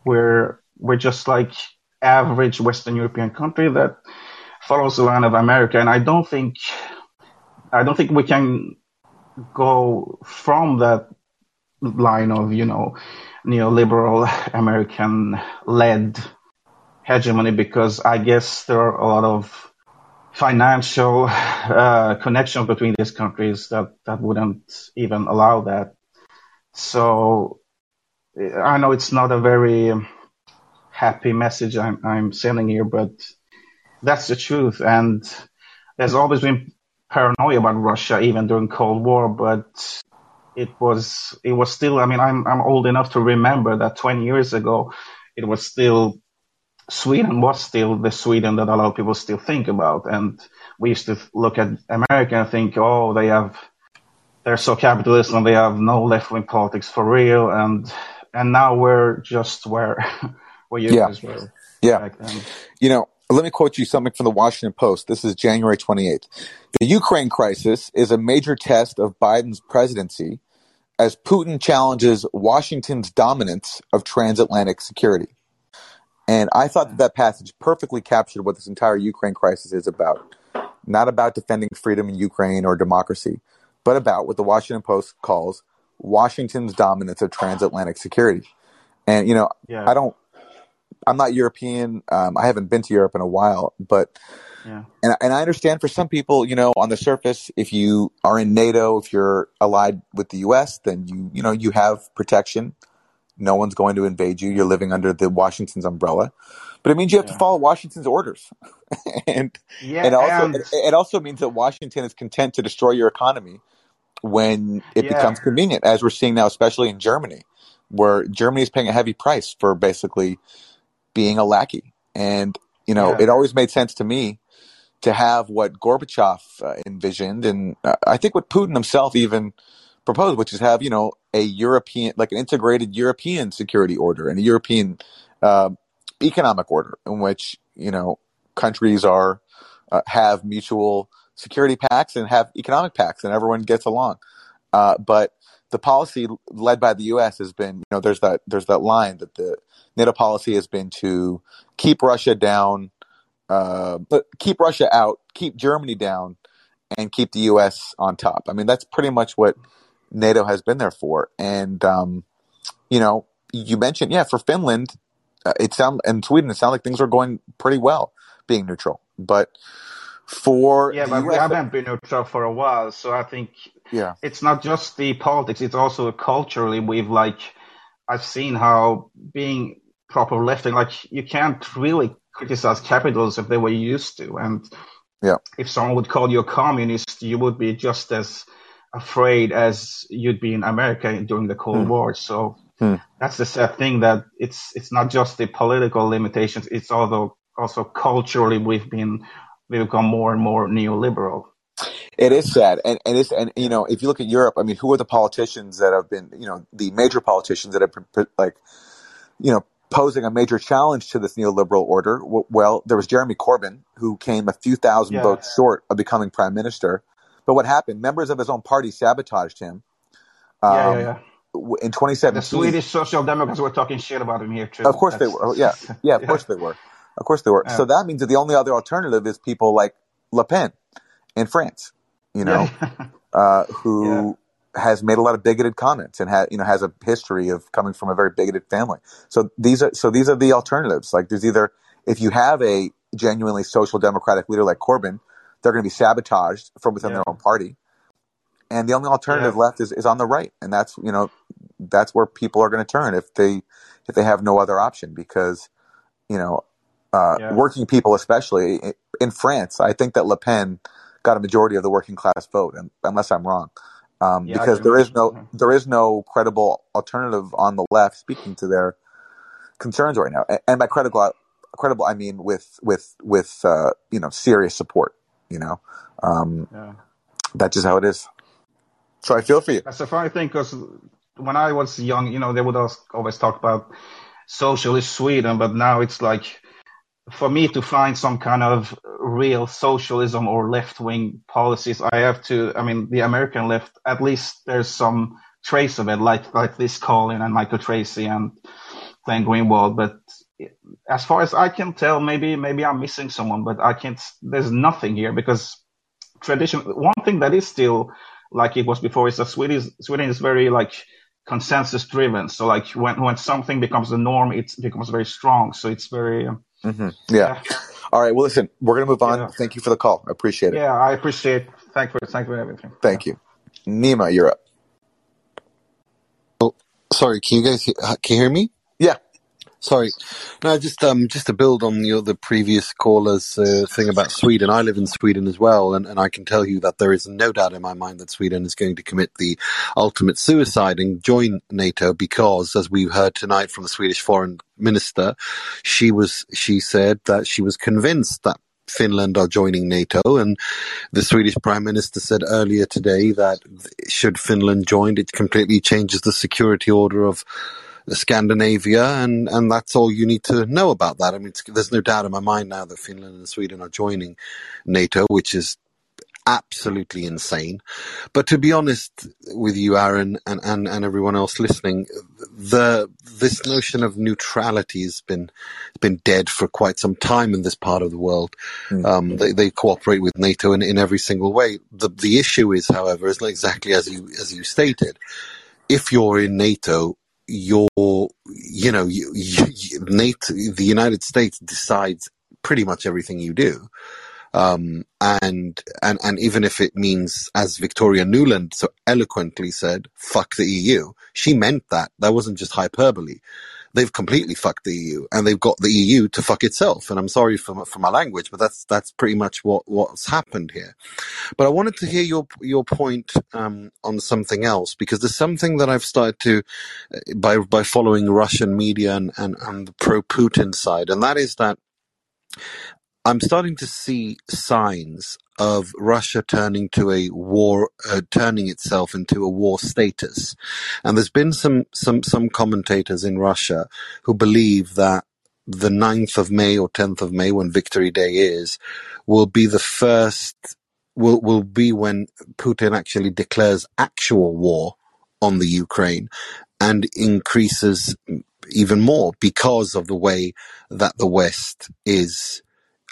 we're we're just like average Western European country that follows the line of America, and I don't think I don't think we can go from that line of you know neoliberal American led hegemony because I guess there are a lot of financial uh, connections between these countries that, that wouldn't even allow that. So eh, I know it's not a very happy message I'm, I'm sending here, but that's the truth. And there's always been paranoia about Russia, even during Cold War, but it was it was still. I mean, I'm I'm old enough to remember that 20 years ago, it was still Sweden was still the Sweden that a lot of people still think about, and we used to look at America and think, oh, they have they're so capitalist and they have no left wing politics for real, and and now we're just where where you Yeah. guys were Yeah. back then. You know, let me quote you something from the Washington Post. This is January 28th. The Ukraine crisis is a major test of Biden's presidency as Putin challenges Washington's dominance of transatlantic security. And I thought that that passage perfectly captured what this entire Ukraine crisis is about. Not about defending freedom in Ukraine or democracy, but about what the Washington Post calls Washington's dominance of transatlantic security. And, you know, Yeah, I don't, I'm not European. Um, I haven't been to Europe in a while, but yeah, and and I understand for some people, you know, on the surface, if you are in NATO, if you're allied with the U.S., then you you know you have protection. No one's going to invade you. You're living under the Washington's umbrella, but it means you have to follow Washington's orders, and yeah, and also and it, it also means that Washington is content to destroy your economy when it yeah, becomes convenient, as we're seeing now, especially in Germany, where Germany is paying a heavy price for basically being a lackey. And, you know, yeah, it always made sense to me to have what Gorbachev uh, envisioned, and uh, I think what Putin himself even proposed, which is have, you know, a European, like an integrated European security order and a European uh, economic order in which, you know, countries are, uh, have mutual security pacts and have economic pacts and everyone gets along. Uh, but the policy led by the U.S. has been, you know, there's that there's that line that the NATO policy has been to keep Russia down, uh, keep Russia out, keep Germany down, and keep the U.S. on top. I mean, that's pretty much what NATO has been there for. And um, you know, you mentioned, yeah, for Finland, uh, it sound and Sweden, it sounded like things were going pretty well, being neutral. But for yeah, but we haven't been neutral for a while, so I think yeah, it's not just the politics; it's also culturally. We've like I've seen how being proper lefting, like you can't really criticize capitals if they were used to, and yeah, if someone would call you a communist, you would be just as afraid as you'd be in America during the Cold Hmm. War. So Hmm. that's the sad thing that it's it's not just the political limitations; it's also also culturally we've been we've become more and more neoliberal. It is sad, and and it's and you know if you look at Europe, I mean, who are the politicians that have been you know the major politicians that have been, like you know posing a major challenge to this neoliberal order? Well, there was Jeremy Corbyn who came a few thousand yeah, votes short of becoming prime minister. But what happened? Members of his own party sabotaged him. yeah, yeah, Um, yeah. w- in The 2017, Swedish Social Democrats were talking shit about him here of too. course they were. Oh, Yeah, yeah, of yeah, course they were. Of course they were. So that means that the only other alternative is people like Le Pen in France. You know, yeah, uh, yeah, who has made a lot of bigoted comments and has you know has a history of coming from a very bigoted family. So these are so these are the alternatives. Like there's either if you have a genuinely social democratic leader like Corbyn, they're going to be sabotaged from within yeah, their own party, and the only alternative Yeah. left is, is on the right, and that's you know that's where people are going to turn if they if they have no other option because you know uh, Yeah. working people especially in France, I think that Le Pen got a majority of the working class vote, and, unless I'm wrong, um, Yeah, because there is no Mhm. there is no credible alternative on the left speaking to their concerns right now, and by credible credible I mean with with with uh, you know serious support, you know. Um, Yeah. that's just how it is. So I feel for you. That's a funny thing because when I was young, you know, they would always always talk about socialist Sweden, but now it's like for me to find some kind of real socialism or left wing policies, I have to. I mean, the American left, at least there's some trace of it, like like this Callin and Michael Tracey and Glenn Greenwald. But as far as I can tell, maybe maybe I'm missing someone, but I can't. There's nothing here because tradition. One thing that is still like it was before is that Sweden is, Sweden is very like consensus driven. So like when when something becomes the norm, it becomes very strong. So it's very um, hmm Yeah. yeah All right. Well, listen, we're gonna move on. yeah Thank you for the call. I appreciate it. yeah. I appreciate. Thank for thank for everything. Yeah. Thank you, Nima. You're up. Oh, sorry. Can you guys uh, can you hear me? Sorry. No, just um, just to build on your the previous caller's uh, thing about Sweden. I live in Sweden as well, and, and I can tell you that there is no doubt in my mind that Sweden is going to commit the ultimate suicide and join NATO because, as we heard tonight from the Swedish foreign minister, she was she said that she was convinced that. Finland are joining NATO, and the Swedish Prime Minister said earlier today that should Finland join, it completely changes the security order of Scandinavia, and, and that's all you need to know about that. I mean, it's, there's no doubt in my mind now that Finland and Sweden are joining NATO, which is absolutely insane. But to be honest with you, Aaron, and, and, and everyone else listening, the this notion of neutrality has been been dead for quite some time in this part of the world. Mm. Um, they, they cooperate with NATO in, in every single way. The the issue is, however, is exactly as you as you stated. If you're in NATO, you're you know you, you, the United States decides pretty much everything you do. Um, and, and, and even if it means, as Victoria Nuland so eloquently said, fuck the EU, she meant that. That wasn't just hyperbole. They've completely fucked the EU and they've got the EU to fuck itself. And I'm sorry for, my- for my language, but that's, that's pretty much what, what's happened here. But I wanted to hear your, your point, um, on something else because there's something that I've started to, uh, by, by following Russian media and, and, and the pro-Putin side. And that is that I'm starting to see signs of Russia turning to a war, uh, turning itself into a war status. And there's been some, some, some commentators in Russia who believe that the 9th of May or 10th of May, when Victory Day is, will be the first, will, will be when Putin actually declares actual war on the Ukraine and increases even more because of the way that the West is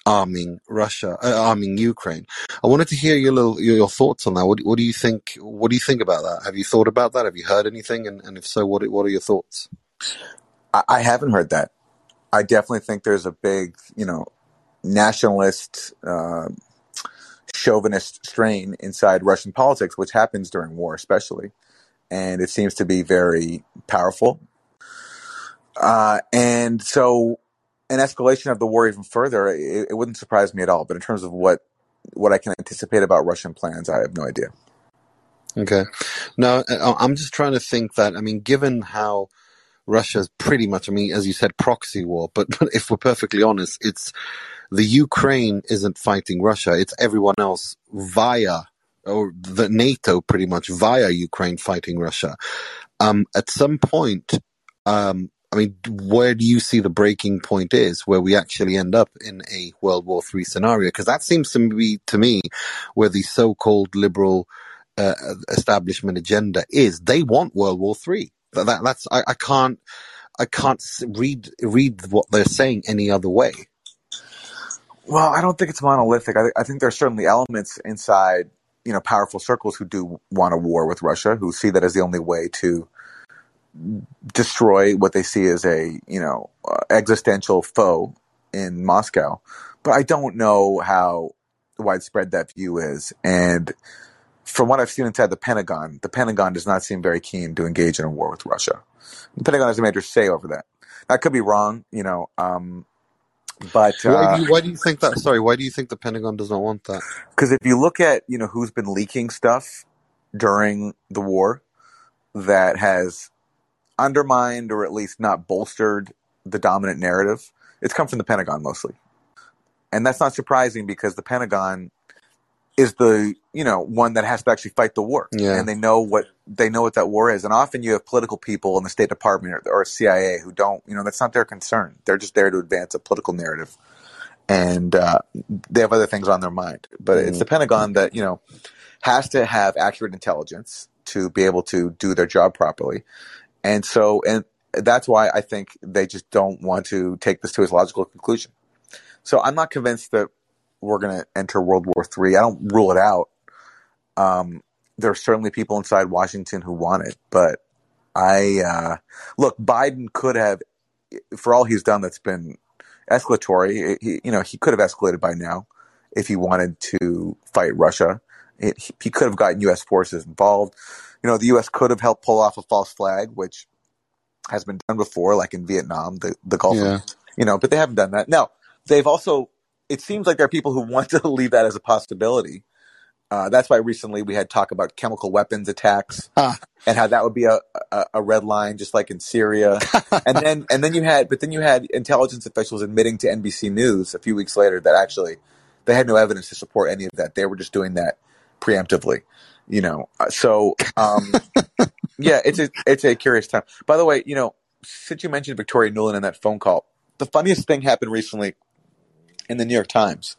arming Russia, uh, arming Ukraine. I wanted to hear your little your, your thoughts on that. What, what do you think? What do you think about that? Have you thought about that? Have you heard anything? And, and if so, what what are your thoughts? I, I haven't heard that. I definitely think there's a big, you know, nationalist, uh, chauvinist strain inside Russian politics, which happens during war, especially, and it seems to be very powerful. Uh, and so, an escalation of the war even further, it, it wouldn't surprise me at all. But in terms of what what I can anticipate about Russian plans, I have no idea. Okay, no, I- I'm just trying to think that. I mean, given how Russia's pretty much, I mean, as you said, proxy war. But, but if we're perfectly honest, it's the Ukraine isn't fighting Russia. It's everyone else via or the NATO pretty much via Ukraine fighting Russia. Um, at some point, um, I mean, where do you see the breaking point is where we actually end up in a World War Three scenario? Because that seems to be to me where the so-called liberal uh, establishment agenda is. They want World War Three. That, that that's I, I can't I can't read read what they're saying any other way. Well, I don't think it's monolithic. I, I think are certainly elements inside, you know, powerful circles who do want a war with Russia, who see that as the only way to destroy what they see as a, you know, uh, existential foe in Moscow. But I don't know how widespread that view is. And from what I've seen inside the Pentagon, the Pentagon does not seem very keen to engage in a war with Russia. The Pentagon has a major say over that. I could be wrong, you know, um, but Why uh, do you, why do you think that? Sorry, why do you think the Pentagon does not want that? Because if you look at you know who's been leaking stuff during the war that has undermined or at least not bolstered the dominant narrative, it's come from the Pentagon mostly, and that's not surprising because the Pentagon is the you know one that has to actually fight the war, Yeah. and they know what they know what that war is, and often you have political people in the State Department or, or CIA who don't you know that's not their concern. They're just there to advance a political narrative. And uh, they have other things on their mind. But it's the Pentagon that you know has to have accurate intelligence to be able to do their job properly, and so and that's why I think they just don't want to take this to its logical conclusion. So I'm not convinced that we're going to enter World War III. I don't rule it out. Um, there are certainly people inside Washington who want it, but I uh, look. Biden could have, for all he's done, that's been escalatory. He, you know, he could have escalated by now if he wanted to fight Russia. It, he, he could have gotten U.S. forces involved. You know, the U.S. could have helped pull off a false flag, which has been done before, like in Vietnam, the the Gulf. of- Yeah. you know, but they haven't done that. Now, they've also. It seems like there are people who want to leave that as a possibility. Uh, that's why recently we had talk about chemical weapons attacks Ah. and how that would be a, a, a red line, just like in Syria. and then and then you had, but then you had intelligence officials admitting to NBC News a few weeks later that actually they had no evidence to support any of that. They were just doing that preemptively, you know. Uh, So um, yeah, it's a it's a curious time. By the way, you know, since you mentioned Victoria Nuland in that phone call, the funniest thing happened recently in the New York Times,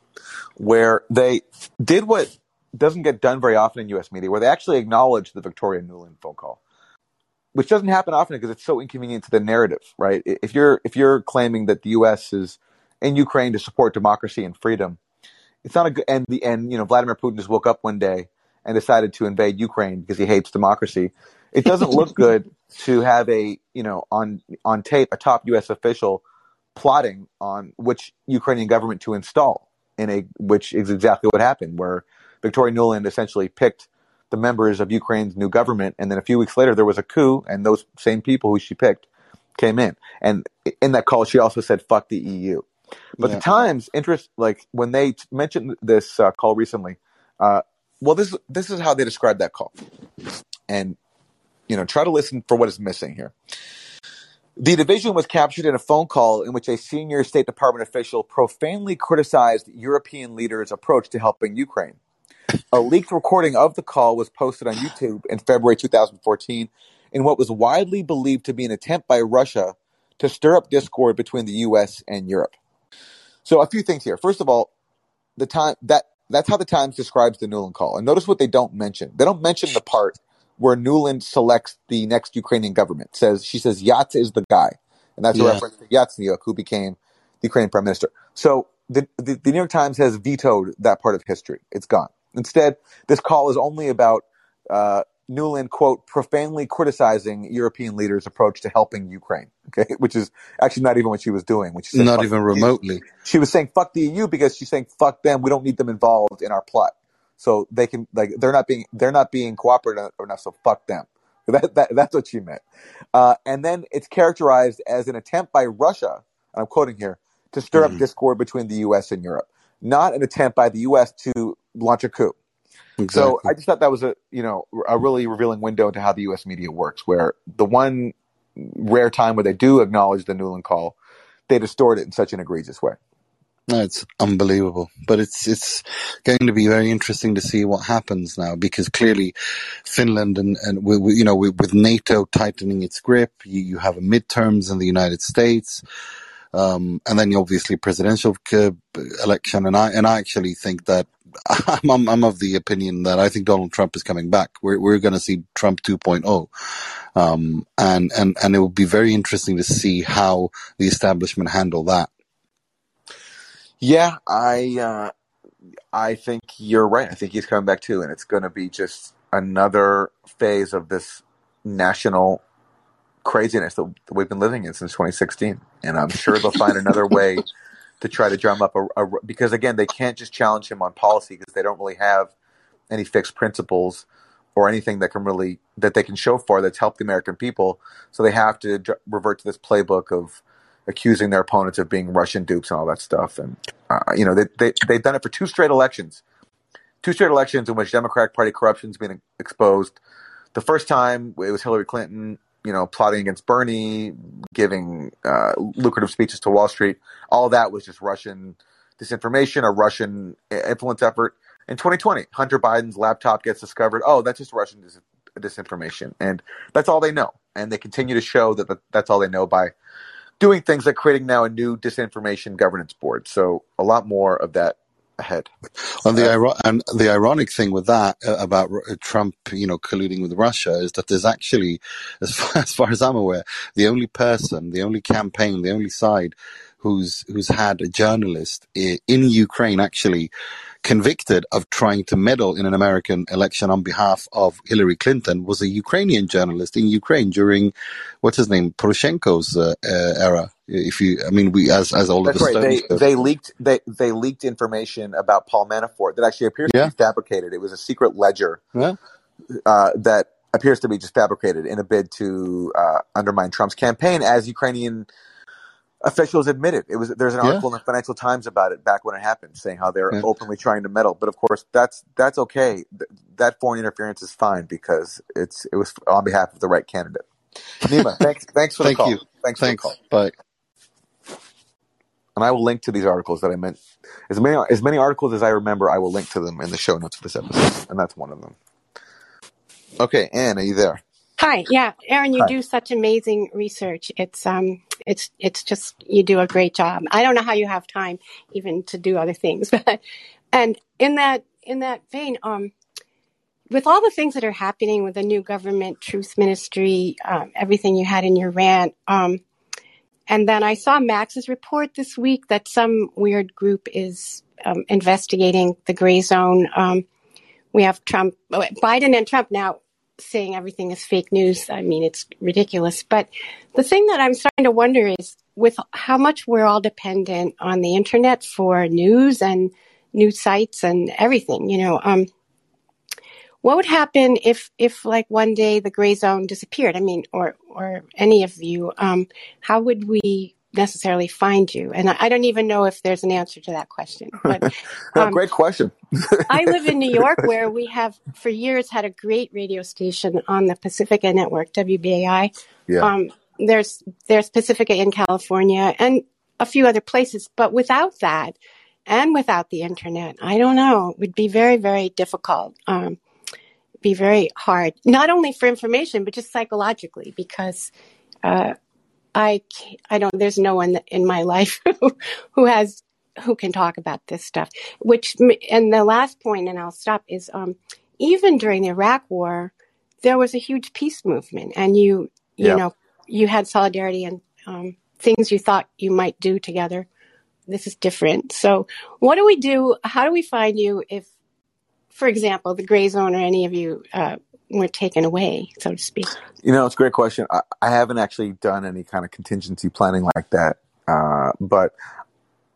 where they did what doesn't get done very often in U.S. media, where they actually acknowledged the Victoria Nuland phone call, which doesn't happen often because it's so inconvenient to the narrative, right? If you're if you're claiming that the U.S. is in Ukraine to support democracy and freedom, it's not a good and the and you know Vladimir Putin just woke up one day and decided to invade Ukraine because he hates democracy. It doesn't look good to have a you know on on tape a top U.S. official plotting on which Ukrainian government to install in a which is exactly what happened, where Victoria Nuland essentially picked the members of Ukraine's new government, and then a few weeks later there was a coup, and those same people who she picked came in. And in that call, she also said "fuck the EU." But Yeah. the Times interest like when they mentioned this uh, call recently. Uh, well, this this is how they described that call, and you know, try to listen for what is missing here. The division was captured in a phone call in which a senior State Department official profanely criticized European leaders' approach to helping Ukraine. A leaked recording of the call was posted on YouTube in February 2014 in what was widely believed to be an attempt by Russia to stir up discord between the US and Europe. So a few things here. First of all, the time that that's how the Times describes the Nuland call. And notice what they don't mention. They don't mention the part where Nuland selects the next Ukrainian government. Says she says Yats is the guy, and that's a Yeah. reference to Yatsenyuk, who became the Ukrainian prime minister. So the, the the New York Times has vetoed that part of history. It's gone. Instead, this call is only about uh, Nuland quote profanely criticizing European leaders' approach to helping Ukraine. Okay, which is actually not even what she was doing. Which is Not even remotely. She was saying fuck the EU because she's saying fuck them. We don't need them involved in our plot. So they can like they're not being they're not being cooperative enough. So fuck them. That, that that's what she meant. Uh, and then it's characterized as an attempt by Russia, and I'm quoting here, to stir up Mhm. discord between the U.S. and Europe, not an attempt by the U.S. to launch a coup. So I just thought that was a you know a really revealing window into how the U.S. media works, where the one rare time where they do acknowledge the Nuland call, they distort it in such an egregious way. No, it's unbelievable, but it's it's going to be very interesting to see what happens now because clearly Finland and and we, we, you know with, with NATO tightening its grip, you, you have a midterms in the United States, um, and then obviously presidential election, and I and I actually think that I'm, I'm I'm of the opinion that I think Donald Trump is coming back. We're we're going to see Trump 2.0, um, and and and it will be very interesting to see how the establishment handle that. Yeah, I uh, I think you're right. I think he's coming back too, and it's going to be just another phase of this national craziness that we've been living in since 2016. And I'm sure they'll find another way to try to drum up a, a because again, they can't just challenge him on policy because they don't really have any fixed principles or anything that can really that they can show for that's helped the American people. So they have to revert to this playbook of accusing their opponents of being Russian dupes and all that stuff. And uh, you know they, they they've done it for two straight elections, two straight elections in which Democratic Party corruption's been exposed. The first time it was Hillary Clinton, you know, plotting against Bernie, giving uh, lucrative speeches to Wall Street. All that was just Russian disinformation, a Russian influence effort. In 2020, Hunter Biden's laptop gets discovered. Oh, that's just Russian dis- disinformation, and that's all they know. And they continue to show that that's all they know by doing things like creating now a new disinformation governance board. So a lot more of that ahead. And the iro- and the ironic thing with that uh, about Ru- Trump, you know, colluding with Russia is that there's actually, as far, as far as I'm aware, the only person, the only campaign, the only side who's who's had a journalist i- in Ukraine actually convicted of trying to meddle in an American election on behalf of Hillary Clinton was a Ukrainian journalist in Ukraine during what's his name Poroshenko's uh, uh, era. If you, I mean, we as as all of That's us right. They they leaked they they leaked information about Paul Manafort that actually appears to be fabricated. It was a secret ledger Yeah. uh, that appears to be just fabricated in a bid to uh, undermine Trump's campaign, as Ukrainian officials admitted. It was there's an Yeah. article in the Financial Times about it back when it happened, saying how they're Yeah. openly trying to meddle. But of course, that's that's okay. Th- That foreign interference is fine because it's it was on behalf of the right candidate. Nima, thanks thanks for the Thank call. you. Thanks for the call. Bye. And I will link to these articles that I meant as many as many articles as I remember. I will link to them in the show notes of this episode, and that's one of them. Okay, Anne, are you there? Hi, yeah, Aaron, you Hi. do such amazing research. It's um, it's it's just you do a great job. I don't know how you have time even to do other things, but and in that in that vein, um, with all the things that are happening with the new government, Truth Ministry, um, everything you had in your rant, um, and then I saw Max's report this week that some weird group is um, investigating the gray zone. Um, we have Trump, oh, Biden and Trump now saying everything is fake news. I mean, it's ridiculous. But the thing that I'm starting to wonder is with how much we're all dependent on the internet for news and news sites and everything, you know, um, what would happen if, if like one day the gray zone disappeared? I mean, or, or any of you, um, how would we necessarily find you? And I, I don't even know if there's an answer to that question, but, No, um, great question. I live in New York where we have for years had a great radio station on the Pacifica network, WBAI. Yeah. Um, there's there's Pacifica in California and a few other places, but without that and without the internet, I don't know, it would be very very difficult. Um, be very hard, not only for information but just psychologically, because uh, I I don't. There's no one in my life who, who has who can talk about this stuff. Which and the last point, and I'll stop is um, even during the Iraq War, there was a huge peace movement, and you you Yeah. know you had solidarity and um, things you thought you might do together. This is different. So, what do we do? How do we find you if, for example, the gray zone or any of you uh, were taken away, so to speak? You know, it's a great question. I, I haven't actually done any kind of contingency planning like that. Uh, but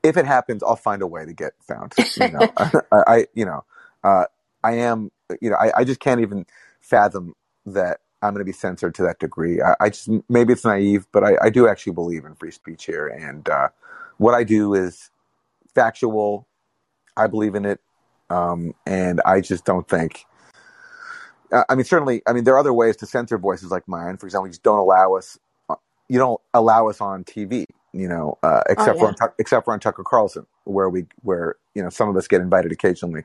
if it happens, I'll find a way to get found. You know, I, I you know, uh, I am, you know, I, I just can't even fathom that I'm going to be censored to that degree. I, I just, maybe it's naive, but I, I do actually believe in free speech here. And, uh, what I do is factual. I believe in it. Um, and I just don't think, I mean, certainly, I mean, there are other ways to censor voices like mine. For example, you just don't allow us, uh, you don't allow us on TV, you know, uh, Oh except for on except for on Tucker Carlson, where we, where you know, some of us get invited occasionally.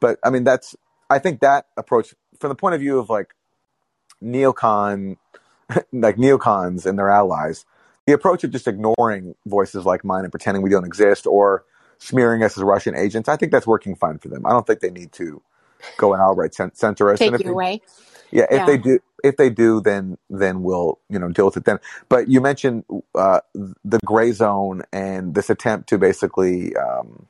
But I mean, that's, I think that approach, from the point of view of like neocon, like neocons and their allies, the approach of just ignoring voices like mine and pretending we don't exist or smearing us as Russian agents, I think that's working fine for them. I don't think they need to go and outright cen- censor us. And Take if you they, away. yeah, if Yeah. they do, if they do, then then we'll you know deal with it then. But you mentioned uh, the gray zone and this attempt to basically um,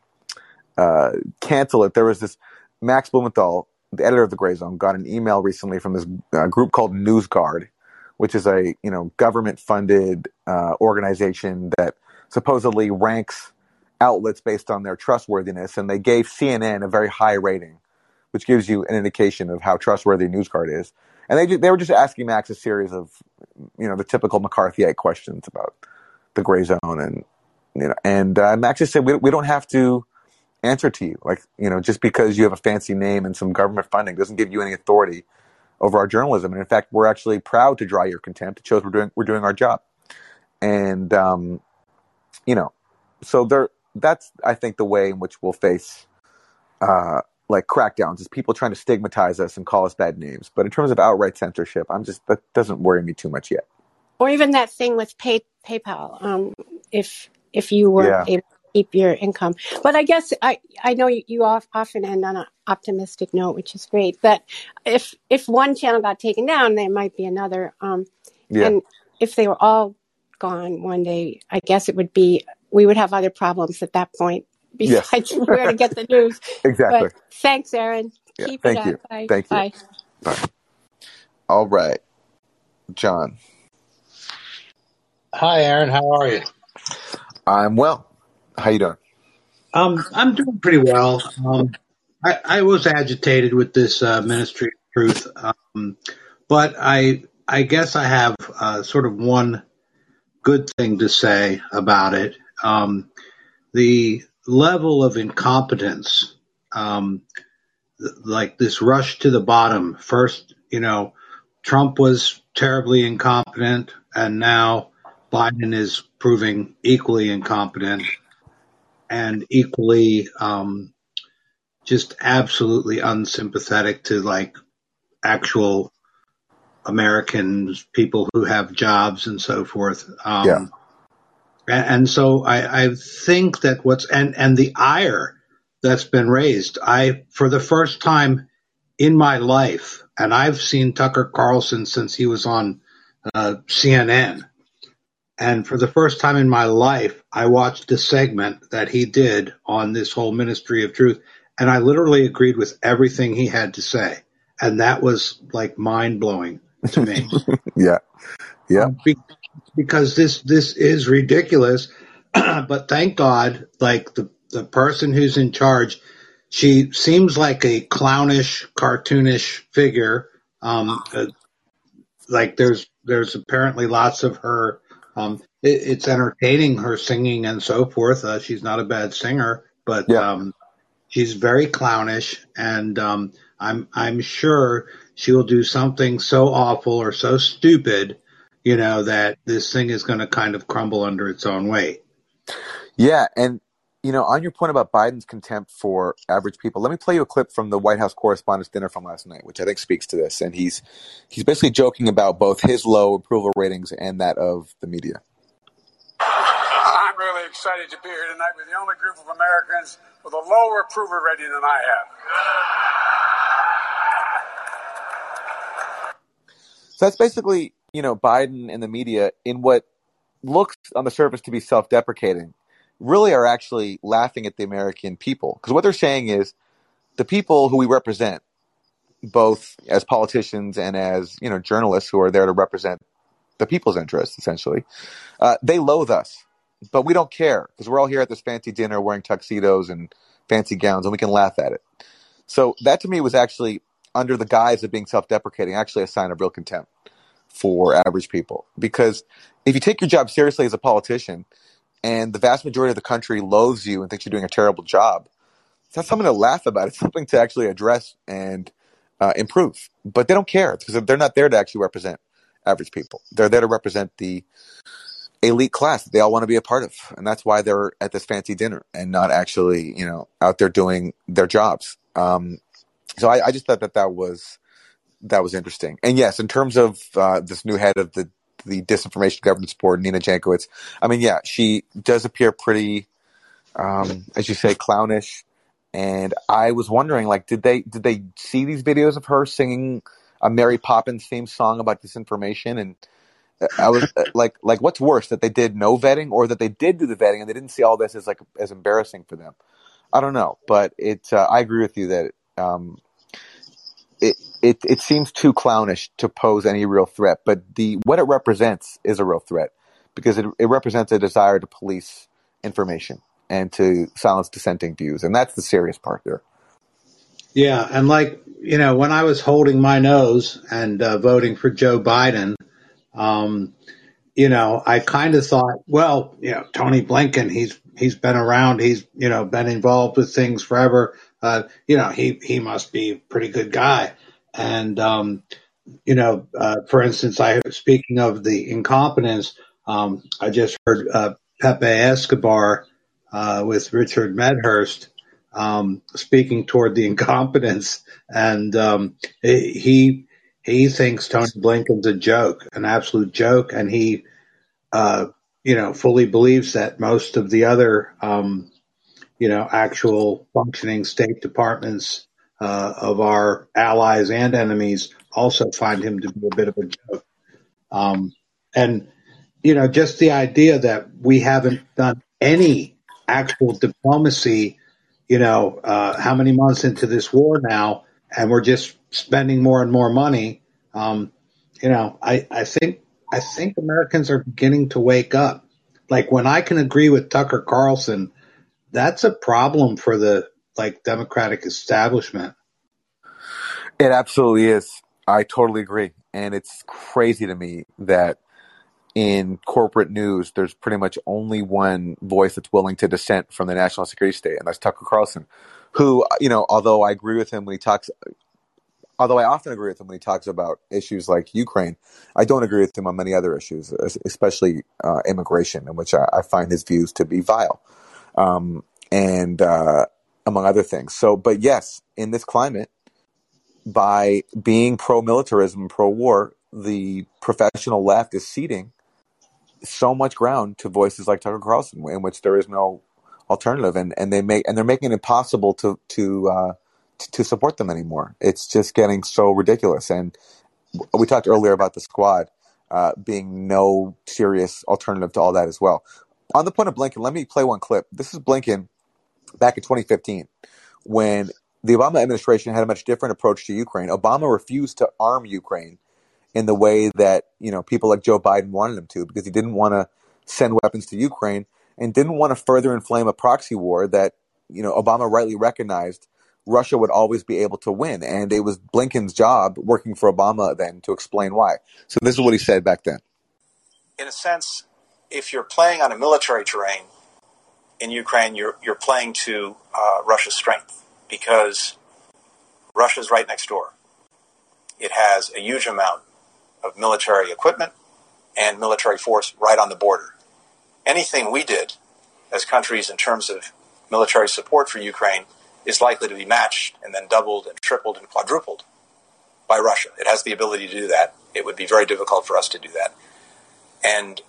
uh, cancel it. There was this Max Blumenthal, the editor of the Gray Zone, got an email recently from this uh, group called NewsGuard, which is a you know government funded uh, organization that supposedly ranks outlets based on their trustworthiness, and they gave CNN a very high rating, which gives you an indication of how trustworthy NewsGuard is. And they they were just asking Max a series of, you know, the typical McCarthyite questions about the gray zone and you know, and uh, Max just said we we don't have to answer to you. Like you know, just because you have a fancy name and some government funding doesn't give you any authority over our journalism. And in fact, we're actually proud to draw your contempt. It shows we're doing we're doing our job. And um, you know, so there. That's I think the way in which we'll face uh, like crackdowns is people trying to stigmatize us and call us bad names. But in terms of outright censorship, I'm just that doesn't worry me too much yet. Or even that thing with pay, PayPal. Um, if if you were Yeah. able to keep your income, but I guess I I know you, you often end on an optimistic note, which is great. But if if one channel got taken down, there might be another. Um, Yeah. and if they were all gone one day, I guess it would be we would have other problems at that point Yes. besides where to get the news. Exactly. But thanks, Aaron. Yeah. Keep Thank it you. up. Bye. Thank you. Bye. Bye. All right, John. Hi, Aaron. How are you? I'm well. How you doing? Um, I'm doing pretty well. Um, I, I was agitated with this uh, Ministry of Truth, um, but I I guess I have uh, sort of one good thing to say about it. Um, the level of incompetence, um, th- like this rush to the bottom. First, you know, Trump was terribly incompetent, and now Biden is proving equally incompetent and equally um, just absolutely unsympathetic to like actual Americans, people who have jobs and so forth. Um, Yeah. And, and so I, I think that what's and and the ire that's been raised, I for the first time in my life, and I've seen Tucker Carlson since he was on uh, CNN. And for the first time in my life, I watched a segment that he did on this whole ministry of truth. And I literally agreed with everything he had to say. And that was like mind blowing to me. Yeah. Yeah. Um, be- because this, this is ridiculous. but thank God, like the, the person who's in charge, she seems like a clownish, cartoonish figure. Um, uh, like there's there's apparently lots of her. Um, it, it's entertaining her singing and so forth. Uh, she's not a bad singer, but Yeah. um, she's very clownish, and um, I'm I'm sure she will do something so awful or so stupid, you know, that this thing is going to kind of crumble under its own weight. Yeah, and you know, on your point about Biden's contempt for average people, let me play you a clip from the White House Correspondents' Dinner from last night, which I think speaks to this. And he's he's basically joking about both his low approval ratings and that of the media. I'm really excited to be here tonight with the only group of Americans with a lower approval rating than I have. So that's basically, you know, Biden and the media in what looks on the surface to be self-deprecating, really are actually laughing at the American people. Because what they're saying is the people who we represent, both as politicians and as you know journalists who are there to represent the people's interests, essentially, uh, they loathe us, but we don't care because we're all here at this fancy dinner wearing tuxedos and fancy gowns, and we can laugh at it. So that to me was actually under the guise of being self-deprecating, actually a sign of real contempt for average people. Because if you take your job seriously as a politician, and the vast majority of the country loathes you and thinks you're doing a terrible job, it's not something to laugh about. It's something to actually address and uh, improve. But they don't care because they're not there to actually represent average people. They're there to represent the elite class that they all want to be a part of, and that's why they're at this fancy dinner and not actually, you know, out there doing their jobs. Um, so I, I just thought that that was that was interesting. And yes, in terms of uh, this new head of the the disinformation governance board, Nina Jankowicz, I mean, yeah, she does appear pretty, um, as you say, clownish. And I was wondering, like, did they did they see these videos of her singing a Mary Poppins theme song about disinformation? And I was uh, like, like, what's worse, that they did no vetting, or that they did do the vetting and they didn't see all this as like as embarrassing for them? I don't know, but it. Uh, I agree with you that um, it, it it seems too clownish to pose any real threat. But the what it represents is a real threat because it it represents a desire to police information and to silence dissenting views, and that's the serious part there. Yeah, and like you know, when I was holding my nose and uh, voting for Joe Biden, um, you know, I kind of thought, well, you know, Tony Blinken, he's he's been around, he's you know been involved with things forever. Uh, you know, he he must be a pretty good guy. And um, you know, uh, for instance, I speaking of the incompetence, um, I just heard uh, Pepe Escobar uh, with Richard Medhurst um, speaking toward the incompetence, and um, he he thinks Tony Blinken's a joke, an absolute joke, and he uh, you know fully believes that most of the other um, you know actual functioning State Departments uh, of our allies and enemies also find him to be a bit of a joke. Um, and, you know, just the idea that we haven't done any actual diplomacy, you know, uh, how many months into this war now, and we're just spending more and more money. Um, you know, I, I think I think Americans are beginning to wake up. Like when I can agree with Tucker Carlson, that's a problem for the like Democratic establishment. It absolutely is. I totally agree. And it's crazy to me that in corporate news, there's pretty much only one voice that's willing to dissent from the national security state, and that's Tucker Carlson, who, you know, although I agree with him when he talks, although I often agree with him when he talks about issues like Ukraine, I don't agree with him on many other issues, especially uh, immigration, in which I, I, find his views to be vile, um, and uh, among other things. So, but yes, in this climate, by being pro militarism, pro war, the professional left is ceding so much ground to voices like Tucker Carlson, in which there is no alternative, and, and they make and they're making it impossible to to uh, to support them anymore. It's just getting so ridiculous. And we talked earlier about the squad uh, being no serious alternative to all that as well. On the point of Blinken, let me play one clip. This is Blinken back in 2015 when the Obama administration had a much different approach to Ukraine. Obama refused to arm Ukraine in the way that you know people like Joe Biden wanted him to, because he didn't want to send weapons to Ukraine and didn't want to further inflame a proxy war that you know Obama rightly recognized Russia would always be able to win, and it was Blinken's job working for Obama then to explain why. So this is what he said back then. In a sense, if you're playing on a military terrain in Ukraine, you're you're playing to uh, Russia's strength because Russia's right next door. It has a huge amount of military equipment and military force right on the border. Anything we did as countries in terms of military support for Ukraine is likely to be matched and then doubled and tripled and quadrupled by Russia. It has the ability to do that. It would be very difficult for us to do that. And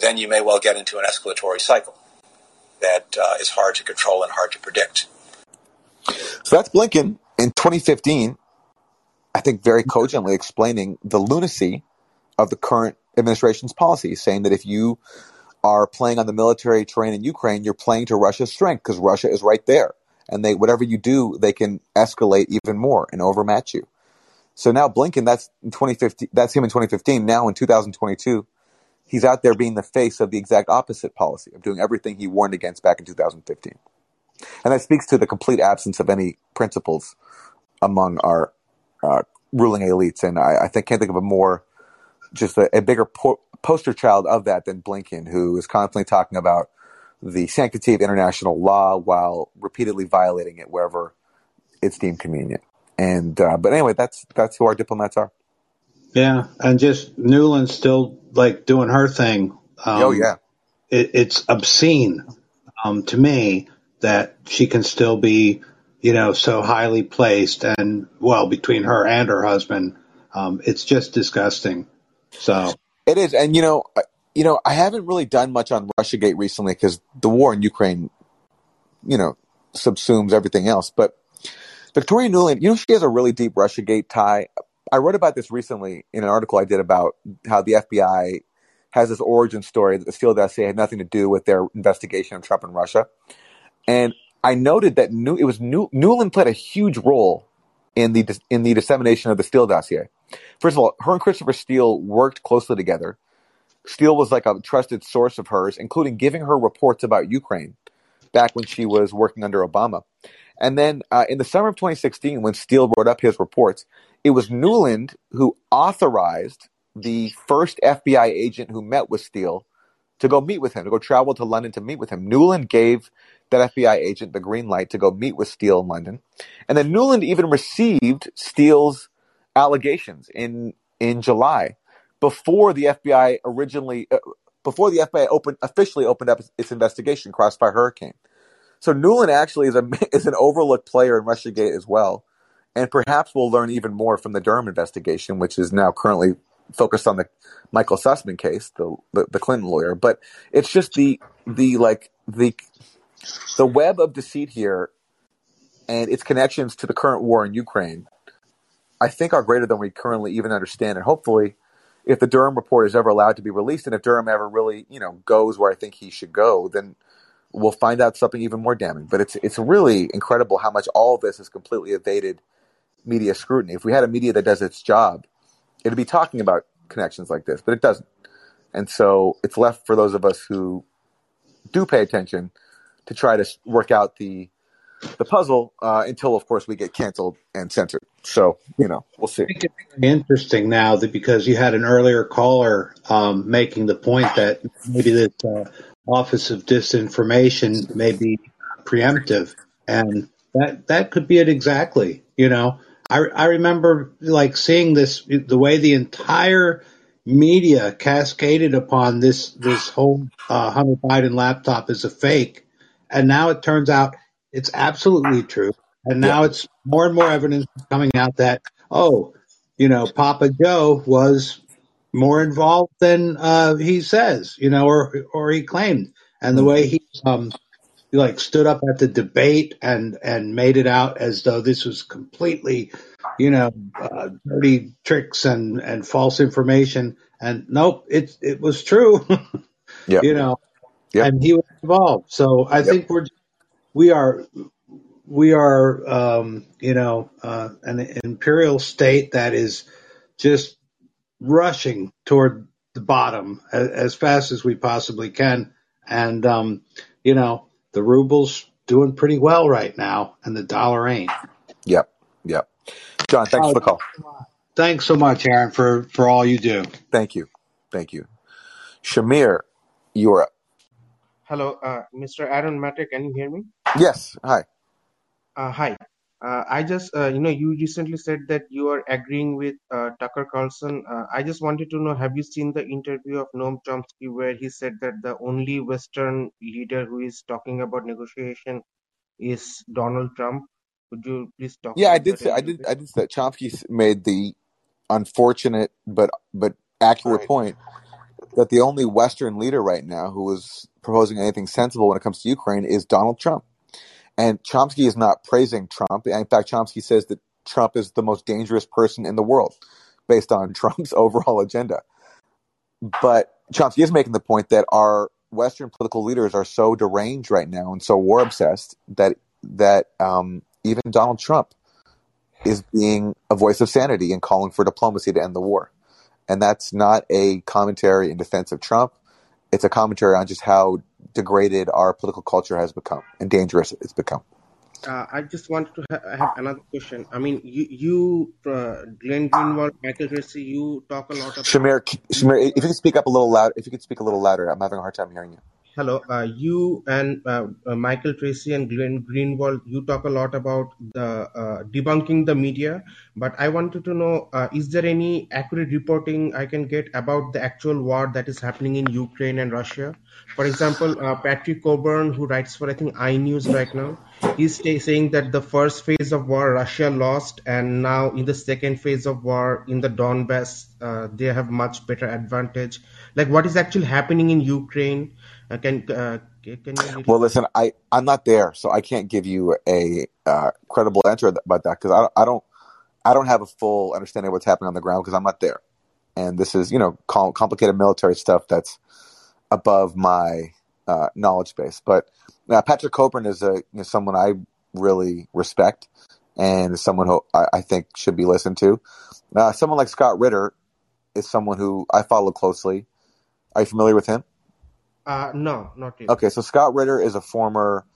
then you may well get into an escalatory cycle that uh, is hard to control and hard to predict. So that's Blinken in 2015, I think very cogently explaining the lunacy of the current administration's policy, saying that if you are playing on the military terrain in Ukraine, you're playing to Russia's strength because Russia is right there. And they, whatever you do, they can escalate even more and overmatch you. So now Blinken, that's in 2015, that's him in 2015. Now in 2022, he's out there being the face of the exact opposite policy of doing everything he warned against back in 2015. And that speaks to the complete absence of any principles among our uh, ruling elites. And I, I, think can't think of a more just a, a bigger po- poster child of that than Blinken, who is constantly talking about the sanctity of international law while repeatedly violating it wherever it's deemed convenient. And uh, but anyway, that's that's who our diplomats are. Yeah, and just Nuland's still like doing her thing. Um, oh yeah, it, it's obscene um, to me that she can still be, you know, so highly placed and well between her and her husband. Um, it's just disgusting. So it is, and you know, you know, I haven't really done much on RussiaGate recently because the war in Ukraine, you know, subsumes everything else. But Victoria Nuland, you know, she has a really deep RussiaGate tie. I wrote about this recently in an article I did about how the FBI has this origin story that the Steele dossier had nothing to do with their investigation of Trump and Russia. And I noted that New, it was New, Nuland played a huge role in the in the dissemination of the Steele dossier. First of all, her and Christopher Steele worked closely together. Steele was like a trusted source of hers, including giving her reports about Ukraine back when she was working under Obama. And then uh, in the summer of 2016, when Steele wrote up his reports, it was Nuland who authorized the first FBI agent who met with Steele to go meet with him, to go travel to London to meet with him. Nuland gave that FBI agent the green light to go meet with Steele in London. And then Nuland even received Steele's allegations in, in July before the FBI originally, uh, before the FBI opened, officially opened up its investigation, Crossfire Hurricane. So Nuland actually is a is an overlooked player in RussiaGate as well, and perhaps we'll learn even more from the Durham investigation, which is now currently focused on the Michael Sussmann case, the, the the Clinton lawyer. But it's just the the like the the web of deceit here, and its connections to the current war in Ukraine, I think are greater than we currently even understand, and hopefully. If the Durham report is ever allowed to be released, and if Durham ever really, you know, goes where I think he should go, then we'll find out something even more damning. But it's it's really incredible how much all of this has completely evaded media scrutiny. If we had a media that does its job, it'd be talking about connections like this, but it doesn't. And so it's left for those of us who do pay attention to try to work out the the puzzle uh, until, of course, we get canceled and censored. So you know, we'll see. Interesting now that because you had an earlier caller um, making the point that maybe this uh, Office of Disinformation may be preemptive, and that that could be it exactly. You know, I I remember like seeing this the way the entire media cascaded upon this this whole uh, Hunter Biden laptop is a fake, and now it turns out it's absolutely true. And now it's more and more evidence coming out that, oh, you know, Papa Joe was more involved than uh, he says, you know, or or he claimed. And the way he um, like stood up at the debate and and made it out as though this was completely, you know, uh, dirty tricks and and false information. And nope, it it was true, Yeah. you know, Yep. and he was involved. So I think we're we are we are um, you know uh, an imperial state that is just rushing toward the bottom as, as fast as we possibly can, and um, you know the ruble's doing pretty well right now, and the dollar ain't. Yep. Yep. John, thanks Uh, for the call. thanks so much, Aaron, for for all you do. Thank you. Thank you. Shamir, you're up. Hello, uh, Mr. Aaron Maté, can you hear me? Yes. Hi. Uh, hi. Uh, I just, uh, you know, you recently said that you are agreeing with uh, Tucker Carlson. Uh, I just wanted to know, have you seen the interview of Noam Chomsky where he said that the only Western leader who is talking about negotiation is Donald Trump? Could you please talk Yeah, I did say I did? I did say Chomsky made the unfortunate but but accurate point that the only Western leader right now who is proposing anything sensible when it comes to Ukraine is Donald Trump. And Chomsky is not praising Trump. In fact, Chomsky says that Trump is the most dangerous person in the world based on Trump's overall agenda. But Chomsky is making the point that our Western political leaders are so deranged right now and so war obsessed that that um, even Donald Trump is being a voice of sanity and calling for diplomacy to end the war. And that's not a commentary in defense of Trump. It's a commentary on just how degraded our political culture has become and dangerous it's become. Uh, I just wanted to ha- have another question. I mean, you, you uh, Glenn Greenwald, Michael Tracey, you talk a lot about Shamir, Shamir, if you could speak up a little loud, if you could speak a little louder, I'm having a hard time hearing you. Hello, uh, you and uh, uh, Michael Tracey and Glenn Greenwald, you talk a lot about the uh, debunking the media, but I wanted to know, uh, is there any accurate reporting I can get about the actual war that is happening in Ukraine and Russia? For example, uh, Patrick Cockburn, who writes for I think iNews right now, he's stay, saying that the first phase of war Russia lost, and now in the second phase of war in the Donbass, they have much better advantage. Like, what is actually happening in Ukraine? Uh, can uh, can you Well, listen, I I'm not there, so I can't give you a uh, credible answer about that because I I don't I don't have a full understanding of what's happening on the ground because I'm not there, and this is you know com- complicated military stuff that's above my uh, knowledge base. But uh, Patrick Cockburn is a you know, someone I really respect and someone who I, I think should be listened to. Uh, someone like Scott Ritter is someone who I follow closely. Are you familiar with him? Uh, no, not really. Okay, so Scott Ritter is a former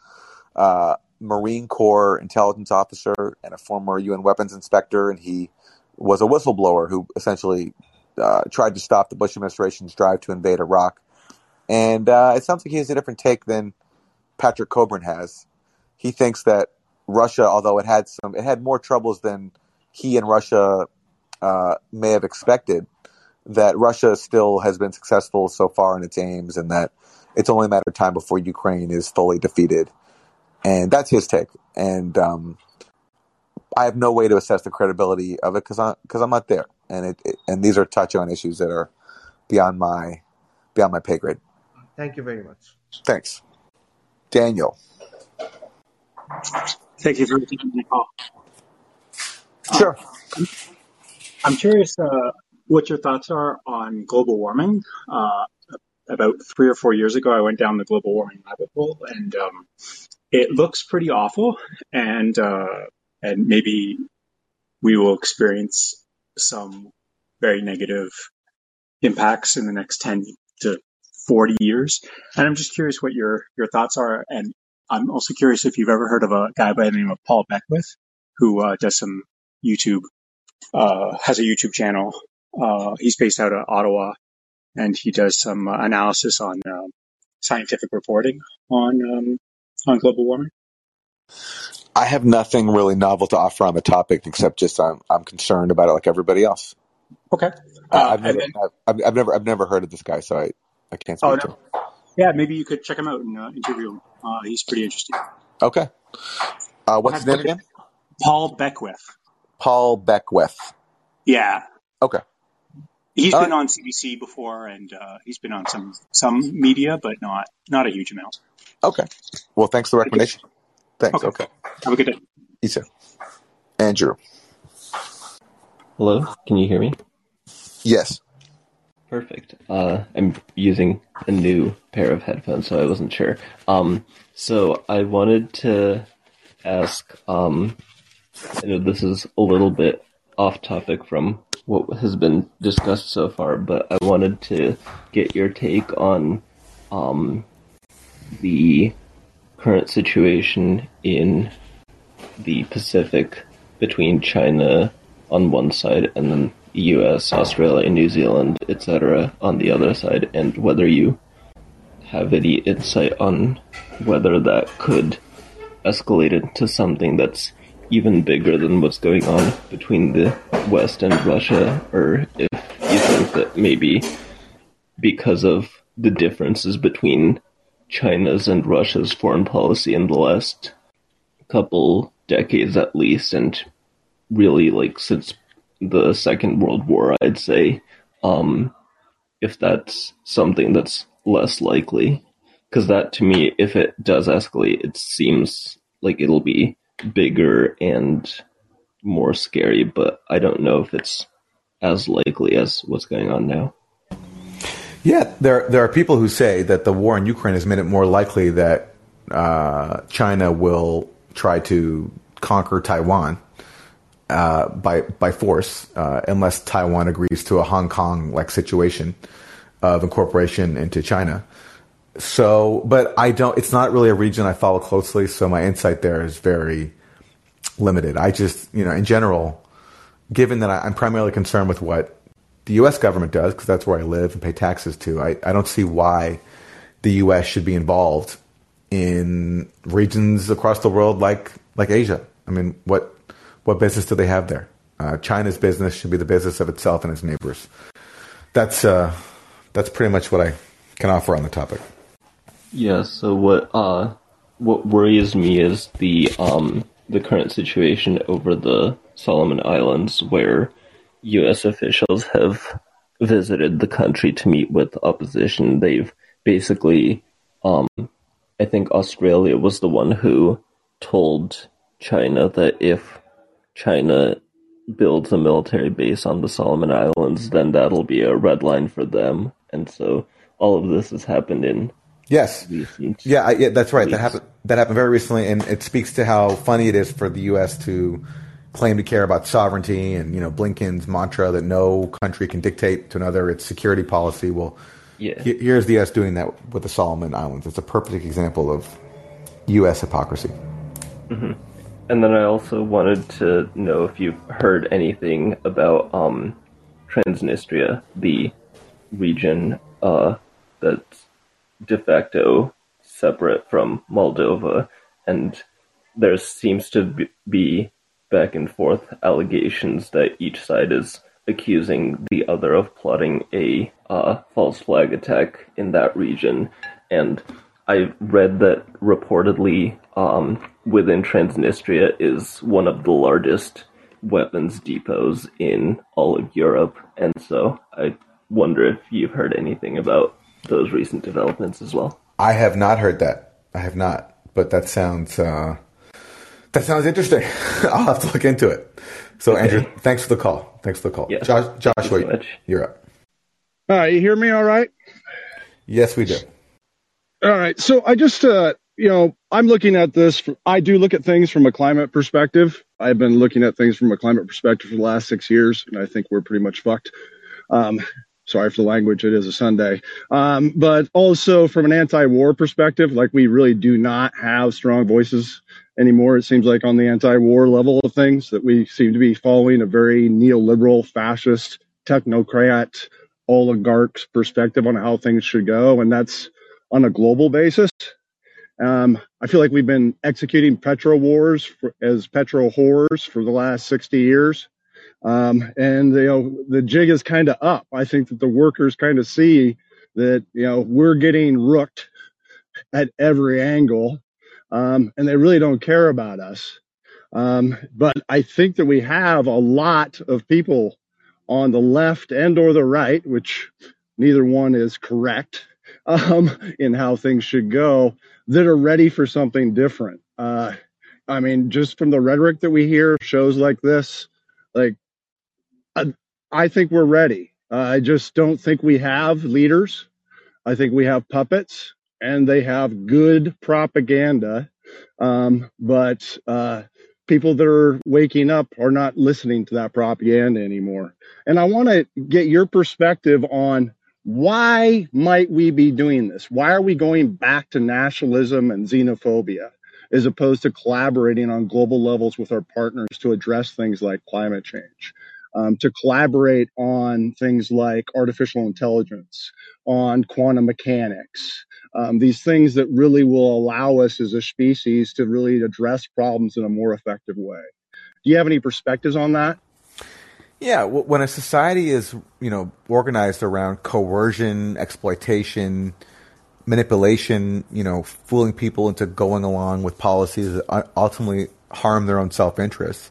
uh, Marine Corps intelligence officer and a former UN weapons inspector, and he was a whistleblower who essentially uh, tried to stop the Bush administration's drive to invade Iraq. And uh, it sounds like he has a different take than Patrick Cockburn has. He thinks that Russia, although it had some, it had more troubles than he and Russia uh, may have expected. That Russia still has been successful so far in its aims, and that it's only a matter of time before Ukraine is fully defeated. And that's his take. And um, I have no way to assess the credibility of it because I'm because I'm not there, and it, it, and these are touch on issues that are beyond my beyond my pay grade. Thank you very much. Thanks, Daniel. Thank you for taking the call. Sure. Um, I'm curious uh, what your thoughts are on global warming. Uh, about three or four years ago, I went down the global warming rabbit hole, and um, it looks pretty awful. And uh, and maybe we will experience some very negative impacts in the next 10 to 40 years. And I'm just curious what your, your thoughts are. And I'm also curious if you've ever heard of a guy by the name of Paul Beckwith, who uh, does some YouTube, uh, has a YouTube channel. Uh, he's based out of Ottawa and he does some uh, analysis on uh, scientific reporting on, um, on global warming. I have nothing really novel to offer on the topic except just I'm I'm concerned about it like everybody else. Okay. Uh, I've never then, I've, I've never I've never heard of this guy, so I, I can't oh speak to no, him. yeah, maybe you could check him out and uh, interview him. Uh, he's pretty interesting. Okay. Uh, what's his name again? Paul Beckwith. Paul Beckwith. Yeah, Okay. He's All been right. on CBC before, and uh, he's been on some some media, but not not a huge amount. Okay. Well, thanks for the recommendation. Thanks. Okay. Okay. Have a good day. You too. Andrew. Hello, can you hear me? Yes. Perfect. Uh, I'm using a new pair of headphones, so I wasn't sure. Um, so I wanted to ask. Um, I know this is a little bit off topic from what has been discussed so far, but I wanted to get your take on um, the current situation in the Pacific between China on one side and then US, Australia, New Zealand, etc. on the other side, and whether you have any insight on whether that could escalate into something that's even bigger than what's going on between the West and Russia, or if you think that maybe because of the differences between China's and Russia's foreign policy in the last couple decades at least, and really like since the Second World War, I'd say, um, if that's something that's less likely. Because that to me, if it does escalate, it seems like it'll be bigger and more scary, but I don't know if it's as likely as what's going on now. Yeah, there there are people who say that the war in Ukraine has made it more likely that uh, China will try to conquer Taiwan uh, by by force, uh, unless Taiwan agrees to a Hong Kong like situation of incorporation into China. So, but I don't. It's not really a region I follow closely, so my insight there is very limited. I just, you know, in general, given that I, I'm primarily concerned with what the U.S. government does, because that's where I live and pay taxes to, I, I don't see why the U.S. should be involved in regions across the world like like Asia. I mean, what what business do they have there? Uh, China's business should be the business of itself and its neighbors. That's uh, that's pretty much what I can offer on the topic. Yeah, so what uh what worries me is the um the current situation over the Solomon Islands where US officials have visited the country to meet with opposition. They've basically um I think Australia was the one who told China that if China builds a military base on the Solomon Islands, then that'll be a red line for them. And so all of this has happened in Yes. Yeah, I, yeah, that's right. That happened. That happened very recently, and it speaks to how funny it is for the U.S. to claim to care about sovereignty, and you know Blinken's mantra that no country can dictate to another its security policy. Well, Yeah. he- here's the U.S. doing that with the Solomon Islands. It's a perfect example of U.S. hypocrisy. hmm And then I also wanted to know if you've heard anything about um, Transnistria, the region uh, that's de facto separate from Moldova, and there seems to be back and forth allegations that each side is accusing the other of plotting a uh, false flag attack in that region. And I read that reportedly um, within Transnistria is one of the largest weapons depots in all of Europe. And so I wonder if you've heard anything about those recent developments as well. I have not heard that. I have not, but that sounds uh, that sounds interesting. I'll have to look into it. So, Okay. Andrew, thanks for the call. Thanks for the call. Yes. Josh, Thank You so you're up. All right, you hear me all right? Yes, we do. All right. So I just, uh, you know, I'm looking at this. fr I do look at things from a climate perspective. I've been looking at things from a climate perspective for the last six years, and I think we're pretty much fucked. Um, sorry for the language. It is a Sunday. Um, but also from an anti-war perspective, like we really do not have strong voices anymore. It seems like on the anti-war level of things that we seem to be following a very neoliberal, fascist, technocrat, oligarch's perspective on how things should go, and that's on a global basis. Um, I feel like we've been executing petro wars for, as petro whores for the last 60 years. Um, and you know, the jig is kind of up. I think that the workers kind of see that, you know, we're getting rooked at every angle. Um, and they really don't care about us. Um, but I think that we have a lot of people on the left and or the right, which neither one is correct um, in how things should go, that are ready for something different. Uh, I mean, just from the rhetoric that we hear, shows like this, like I, think we're ready. Uh, I just don't think we have leaders. I think we have puppets, and they have good propaganda. Um, but uh, people that are waking up are not listening to that propaganda anymore. And I want to get your perspective on why might we be doing this? Why are we going back to nationalism and xenophobia as opposed to collaborating on global levels with our partners to address things like climate change? Um, to collaborate on things like artificial intelligence, on quantum mechanics, um, these things that really will allow us as a species to really address problems in a more effective way. Do you have any perspectives on that? Yeah, when a society is, you know, organized around coercion, exploitation, manipulation, you know, fooling people into going along with policies that ultimately harm their own self-interest,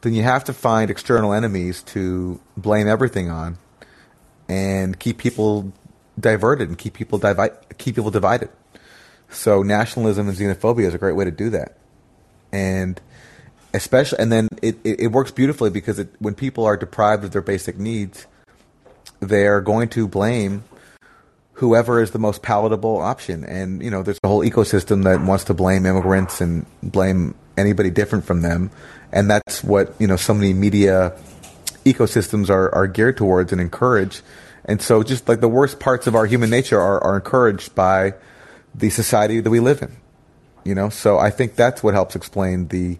then you have to find external enemies to blame everything on and keep people diverted and keep people divi- keep people divided. So nationalism and xenophobia is a great way to do that. And especially and then it, it, it works beautifully because it, when people are deprived of their basic needs they're going to blame whoever is the most palatable option and you know there's a whole ecosystem that wants to blame immigrants and blame anybody different from them and that's what you know so many media ecosystems are, are geared towards and encourage. And so just like the worst parts of our human nature are, are encouraged by the society that we live in you know? So i think that's what helps explain the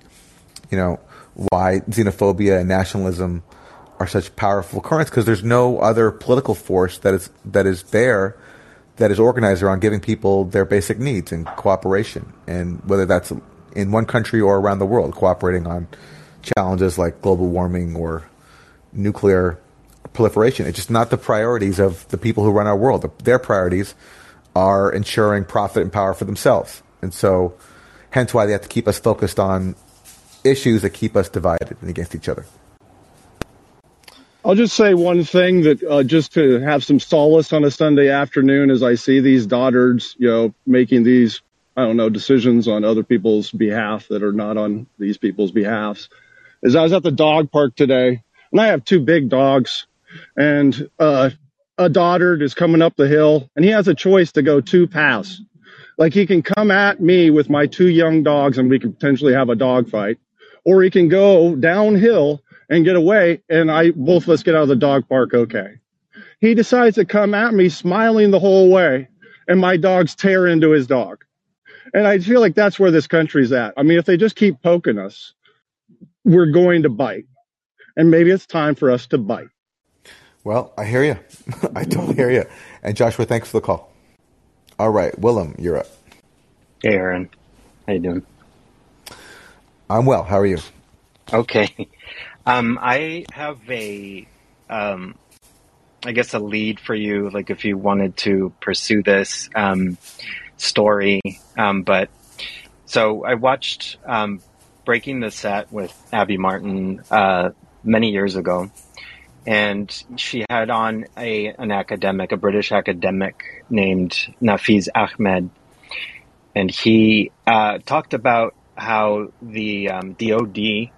you know why xenophobia and nationalism are such powerful currents because there's no other political force that is that is there that is organized around giving people their basic needs and cooperation. And whether that's in one country or around the world cooperating on challenges like global warming or nuclear proliferation. It's just not the priorities of the people who run our world. Their priorities are ensuring profit and power for themselves. And so hence why they have to keep us focused on issues that keep us divided and against each other. I'll just say one thing that uh, just to have some solace on a Sunday afternoon as I see these dotards, you know, making these, I don't know, decisions on other people's behalf that are not on these people's behalfs. Is I was at the dog park today and I have two big dogs and uh, a daughter is coming up the hill and he has a choice to go two paths. Like he can come at me with my two young dogs and we can potentially have a dog fight, or he can go downhill and get away and I both of us get out of the dog park okay. He decides to come at me smiling the whole way and my dogs tear into his dog. And I feel like that's where this country's at. I mean, if they just keep poking us, we're going to bite. And maybe it's time for us to bite. Well, I hear you. I totally hear you. And Joshua, thanks for the call. All right, Willem, you're up. Hey, Aaron. How you doing? I'm well. How are you? Okay. Um, I have a, um, I guess a lead for you, like if you wanted to pursue this um, story. Um, but so I watched um, Breaking the Set with Abby Martin uh, many years ago, and she had on a an academic, a British academic named Nafeez Ahmed, and he uh, talked about how the um, DoD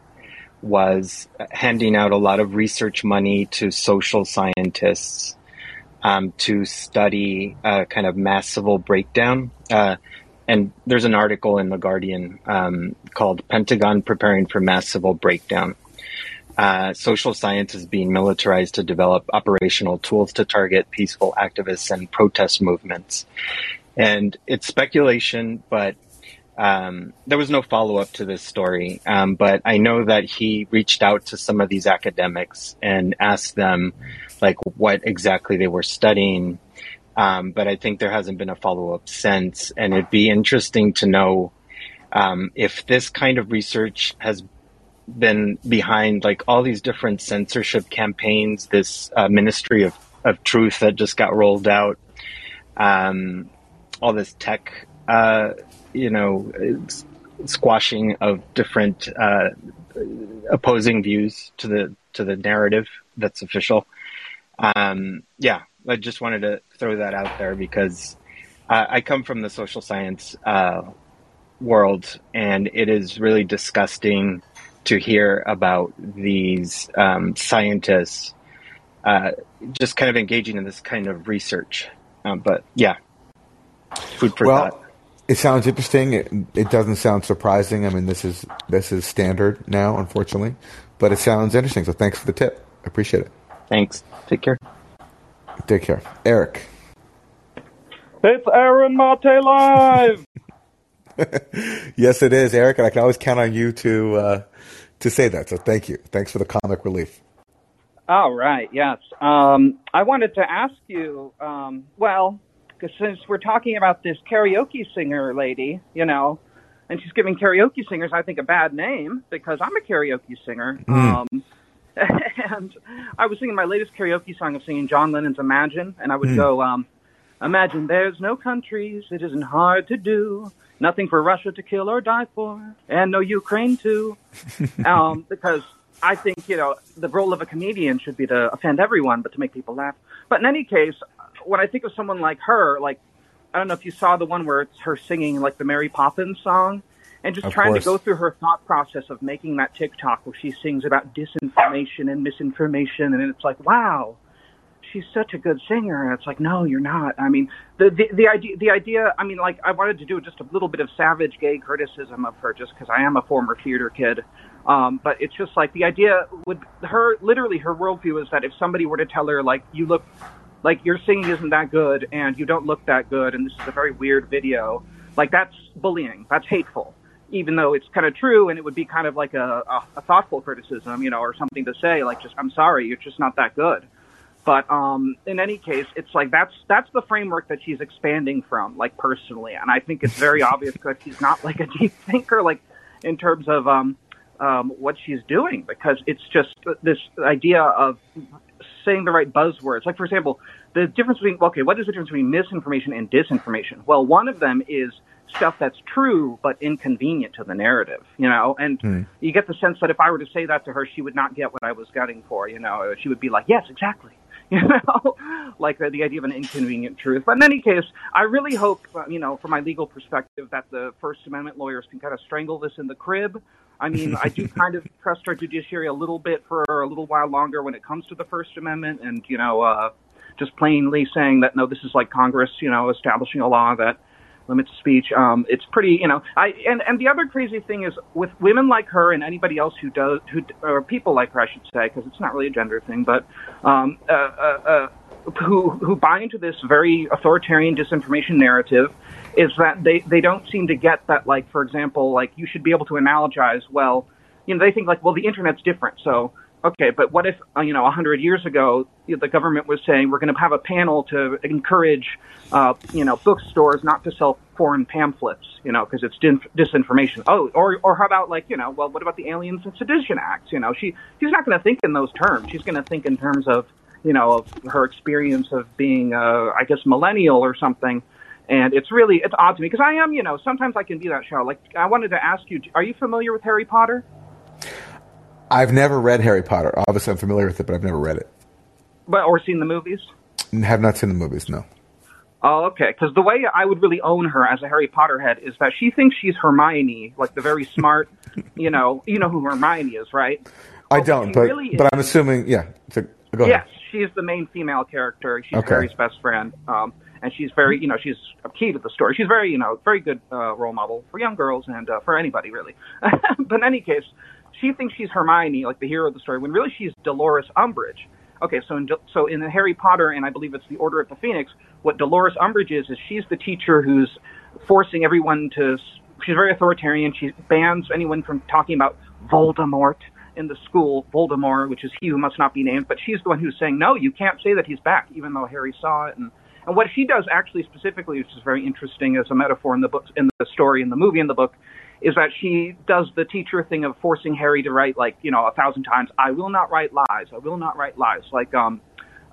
was handing out a lot of research money to social scientists um, to study uh, kind of mass civil breakdown. Uh, and there's an article in the Guardian um, called "Pentagon Preparing for Mass Civil Breakdown." Uh, social science is being militarized to develop operational tools to target peaceful activists and protest movements. And it's speculation, but um, there was no follow up to this story, um, but I know that he reached out to some of these academics and asked them, like, what exactly they were studying. Um, but I think there hasn't been a follow up since, and it'd be interesting to know um, if this kind of research has been behind like all these different censorship campaigns, this uh, Ministry of, of Truth that just got rolled out, um, all this tech. Uh, you know, squashing of different uh, opposing views to the to the narrative that's official. Um, yeah, I just wanted to throw that out there because uh, I come from the social science uh, world, and it is really disgusting to hear about these um, scientists uh, just kind of engaging in this kind of research. Um, but yeah, food for well, thought. It sounds interesting. It, it doesn't sound surprising. I mean, this is this is standard now, unfortunately, but it sounds interesting. So thanks for the tip. I appreciate it. Thanks. Take care. Take care, Eric. It's Aaron Mate live. yes, it is, Eric, and I can always count on you to uh, to say that. So thank you. Thanks for the comic relief. All right. Yes. Um, I wanted to ask you. Um, well, because since we're talking about this karaoke singer lady, you know, and she's giving karaoke singers, I think, a bad name because I'm a karaoke singer. Mm. Um, and I was singing my latest karaoke song of singing John Lennon's Imagine, and I would Mm. go, um, Imagine there's no countries, it isn't hard to do. Nothing for Russia to kill or die for, and no Ukraine too. um, because I think, you know, the role of a comedian should be to offend everyone, but to make people laugh. But in any case, when I think of someone like her, like, I don't know if you saw the one where it's her singing like the Mary Poppins song and just Of trying course. to go through her thought process of making that TikTok where she sings about disinformation and misinformation. And it's like, wow, she's such a good singer. And it's like, no, you're not. I mean, the, the, the idea, the idea, I mean, like, I wanted to do just a little bit of savage gay criticism of her just because I am a former theater kid. Um, but it's just like the idea would her literally her worldview is that if somebody were to tell her like you look like your singing isn't that good and you don't look that good and this is a very weird video like that's bullying that's hateful even though it's kind of true and it would be kind of like a, a, a thoughtful criticism you know or something to say like just i'm sorry you're just not that good but um, in any case, it's like that's that's the framework that she's expanding from, like personally, and I think it's very obvious that she's not like a deep thinker, like in terms of um, um, what she's doing, because it's just this idea of saying the right buzzwords. Like for example, the difference between okay, what is the difference between misinformation and disinformation? Well, one of them is stuff that's true but inconvenient to the narrative, you know, and Hmm. you get the sense that if I were to say that to her, she would not get what I was gunning for, you know. She would be like, yes, exactly. You know, like uh, the idea of an inconvenient truth. But in any case, I really hope, uh, you know, from my legal perspective, that the First Amendment lawyers can kind of strangle this in the crib. I mean, I do kind of trust our judiciary a little bit for a little while longer when it comes to the First Amendment, and you know, uh, just plainly saying that no, this is like Congress, you know, establishing a law that limits speech. Um, it's pretty, you know. I and and the other crazy thing is with women like her and anybody else who does who or people like her, I should say, because it's not really a gender thing, but um, uh, uh, uh, who who buy into this very authoritarian disinformation narrative. is that they they don't seem to get that like for example like you should be able to analogize well you know they think like well the internet's different so okay but what if uh, you know a hundred years ago the government was saying we're going to have a panel to encourage uh, you know bookstores not to sell foreign pamphlets you know because it's disinformation oh or or how about like you know well what about the aliens and sedition acts you know she she's not going to think in those terms she's going to think in terms of you know of her experience of being uh, I guess millennial or something and it's really it's odd to me because I am, you know, sometimes I can be that show. Like I wanted to ask you, are you familiar with Harry Potter? I've never read Harry Potter. Obviously, I'm familiar with it, but I've never read it. But or seen the movies? Have not seen the movies. No. Oh, okay. Because the way I would really own her as a Harry Potter head is that she thinks she's Hermione, like the very smart, you know, you know who Hermione is, right? I don't, but really but is- I'm assuming. Yeah. So, go yes, ahead. she's the main female character. She's Okay. Harry's best friend, um, and she's very, you know, she's a key to the story. She's very, you know, very good uh, role model for young girls and uh, for anybody really. but in any case, she thinks she's Hermione, like the hero of the story, when really she's Dolores Umbridge. Okay, so in so in Harry Potter, and I believe it's the Order of the Phoenix, what Dolores Umbridge is is she's the teacher who's forcing everyone to. She's very authoritarian. She bans anyone from talking about Voldemort in the school, Voldemort, which is he who must not be named. But she's the one who's saying, no, you can't say that he's back, even though Harry saw it. And, and what she does actually specifically, which is very interesting as a metaphor in the book, in the story, in the movie, in the book, is that she does the teacher thing of forcing Harry to write like, you know, a thousand times, I will not write lies. I will not write lies. Like, um,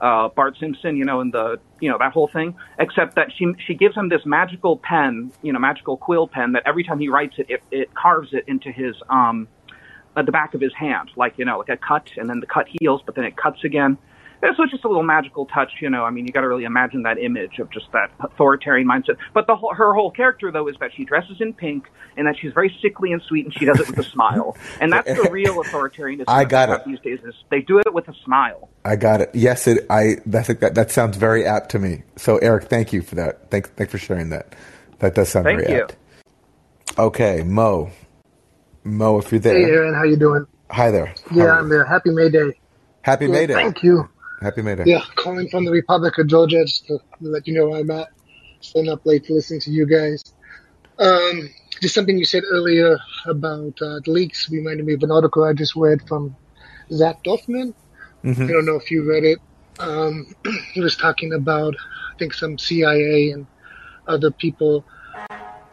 uh, Bart Simpson, you know, and the, you know, that whole thing, except that she, she gives him this magical pen, you know, magical quill pen that every time he writes it, it, it carves it into his, um, at the back of his hand, like, you know, like a cut and then the cut heals, but then it cuts again. And was just a little magical touch, you know. I mean, you got to really imagine that image of just that authoritarian mindset. But the whole, her whole character, though, is that she dresses in pink and that she's very sickly and sweet, and she does it with a smile. And that's the real authoritarianism. I got it. These days is they do it with a smile. I got it. Yes, it. I. That's that. That sounds very apt to me. So, Eric, thank you for that. Thank, thank for sharing that. That does sound Thank very you. apt. Okay, Mo. Mo, if you're there. Hey, Aaron, how you doing? Hi there. Yeah, I'm there. Happy May Day. Happy Yeah, May Day. Thank you. Happy May Day. Yeah, calling from the Republic of Georgia just to let you know where I'm at. Staying up late to listen to you guys. Um, just something you said earlier about uh, the leaks reminded me of an article I just read from Zach Dorfman. Mhm. I don't know if you read it. Um, he was talking about, I think, some CIA and other people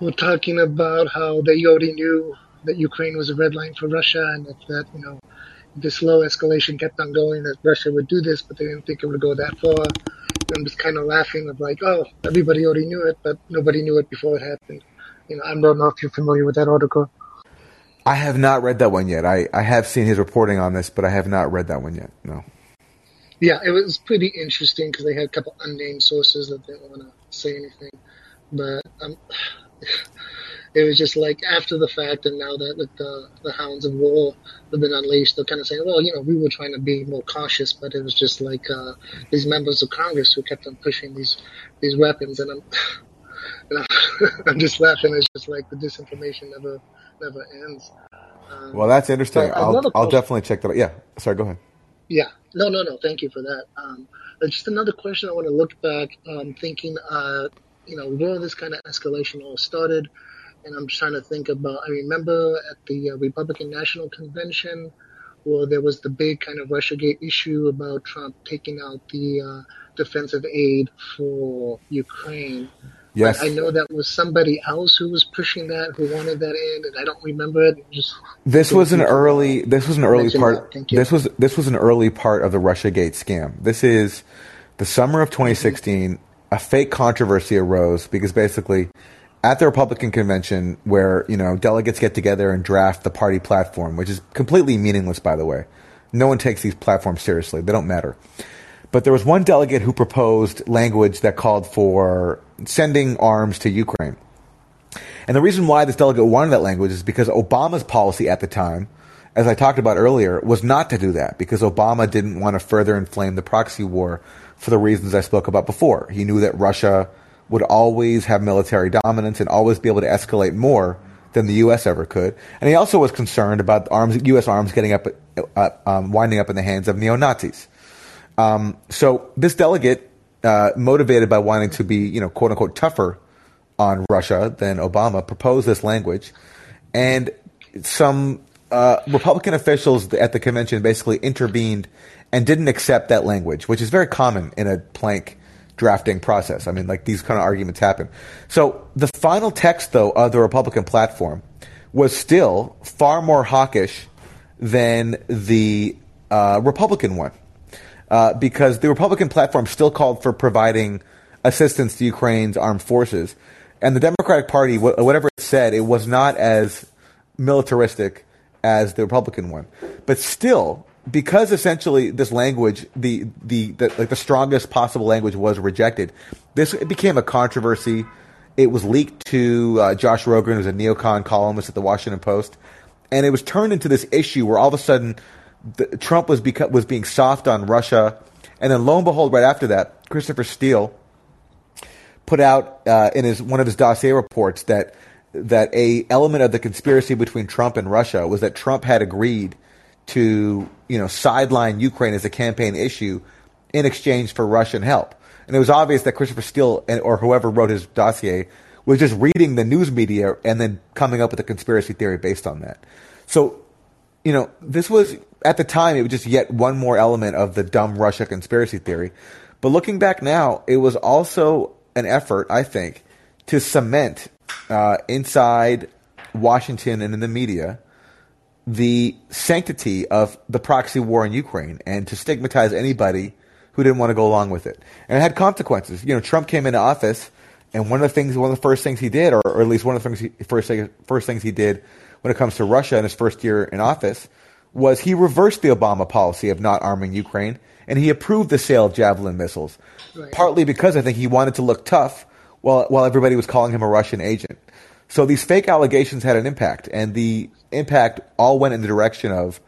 were talking about how they already knew that Ukraine was a red line for Russia, and that, you know, this slow escalation kept on going, that Russia would do this, but they didn't think it would go that far. And I'm just kind of laughing of like, oh, everybody already knew it, but nobody knew it before it happened. You know, I don't know if you're familiar with that article. I have not read that one yet. I, I have seen his reporting on this, but I have not read that one yet. No. Yeah, it was pretty interesting because they had a couple unnamed sources that didn't want to say anything, but um, it was just like after the fact, and now that with the the hounds of war have been unleashed, they're kind of saying, well, you know, we were trying to be more cautious, but it was just like uh, these members of Congress who kept on pushing these these weapons, and I'm and I'm, I'm just laughing. It's just like the disinformation never never ends. Um, Well, that's interesting. I'll I'll question- definitely check that out. Yeah. Sorry. Go ahead. Yeah. No, no, no. Thank you for that. Um, just another question. I want to look back, um, thinking, uh, you know, where this kind of escalation all started. And I'm trying to think about, I remember at the uh, Republican National Convention where there was the big kind of Russiagate issue about Trump taking out the uh, defensive aid for Ukraine. Yes. I know that was somebody else who was pushing that, who wanted that in, and I don't remember it. Just This was an early. This was an early part. that. Thank you. This was this was an early part of the RussiaGate scam. This is the summer of 2016. A fake controversy arose because basically, at the Republican convention, where you know delegates get together and draft the party platform, which is completely meaningless, by the way. No one takes these platforms seriously. They don't matter. But there was one delegate who proposed language that called for sending arms to Ukraine. And the reason why this delegate wanted that language is because Obama's policy at the time, as I talked about earlier, was not to do that because Obama didn't want to further inflame the proxy war for the reasons I spoke about before. He knew that Russia would always have military dominance and always be able to escalate more than the U.S. ever could. And he also was concerned about arms, U.S. arms getting up, uh, um, winding up in the hands of neo Nazis. Um, so this delegate, uh, motivated by wanting to be, you know, quote unquote tougher on Russia than Obama, proposed this language, and some uh, Republican officials at the convention basically intervened and didn't accept that language, which is very common in a plank drafting process. I mean, like these kind of arguments happen. So the final text, though, of the Republican platform was still far more hawkish than the uh, Republican one, uh, because the Republican platform still called for providing assistance to Ukraine's armed forces, and the Democratic Party, wh- whatever it said, it was not as militaristic as the Republican one, but still. Because essentially this language, the, the, the like the strongest possible language was rejected, this it became a controversy. It was leaked to uh, Josh Rogin, who's a neocon columnist at the Washington Post, and it was turned into this issue where all of a sudden the, Trump was beca- was being soft on Russia, and then lo and behold, right after that, Christopher Steele put out uh, in his one of his dossier reports that that a element of the conspiracy between Trump and Russia was that Trump had agreed to you know sideline Ukraine as a campaign issue in exchange for Russian help. And it was obvious that Christopher Steele and, or whoever wrote his dossier was just reading the news media and then coming up with a conspiracy theory based on that. So, you know, this was at the time it was just yet one more element of the dumb Russia conspiracy theory. But looking back now, it was also an effort, I think, to cement uh, inside Washington and in the media the sanctity of the proxy war in Ukraine and to stigmatize anybody who didn't want to go along with it. And it had consequences. You know, Trump came into office, and one of the things, one of the first things he did, or, or at least one of the things he, first first things he did when it comes to Russia in his first year in office, was he reversed the Obama policy of not arming Ukraine, and he approved the sale of Javelin missiles, right. partly because I think he wanted to look tough while while everybody was calling him a Russian agent. So these fake allegations had an impact, and the impact all went in the direction of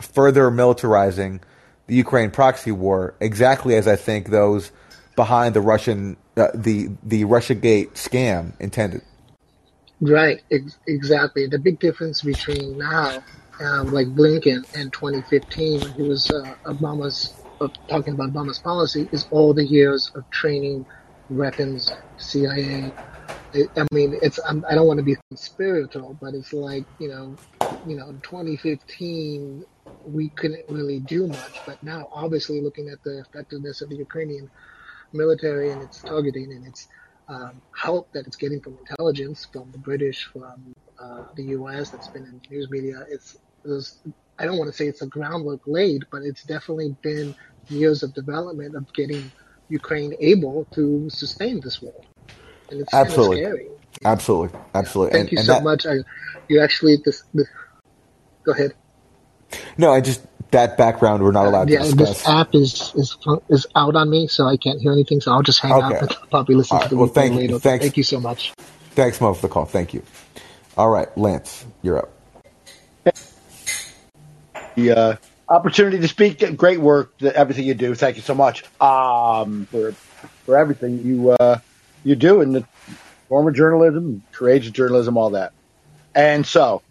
further militarizing the Ukraine proxy war, exactly as I think those behind the Russian uh, the the RussiaGate scam intended. Right, ex- exactly. The big difference between now, uh, like Blinken, and 2015 when he was uh, Obama's uh, talking about Obama's policy, is all the years of training, weapons, CIA, I mean, it's I'm, I don't want to be spiritual, but it's like you know, you know, 2015 we couldn't really do much, but now obviously looking at the effectiveness of the Ukrainian military and its targeting and its um, help that it's getting from intelligence, from the British, from uh, the U.S. that's been in news media, it's, it's I don't want to say it's a groundwork laid, but it's definitely been years of development of getting Ukraine able to sustain this war absolutely. kind of scary. Absolutely, absolutely. Thank and, you and so that, much. I, you actually this, this. Go ahead. No, I just that background we're not allowed yeah, to discuss. this app is is is out on me, so I can't hear anything. So I'll just hang Okay. out and probably listen All to the right. Well, thank- later. thanks. Thank you so much. Thanks, Mo, for the call. Thank you. All right, Lance, you're up. the uh, opportunity to speak. Great work, everything you do. Thank you so much um, for for everything you uh, you do in the former journalism, courageous journalism, all that. And so,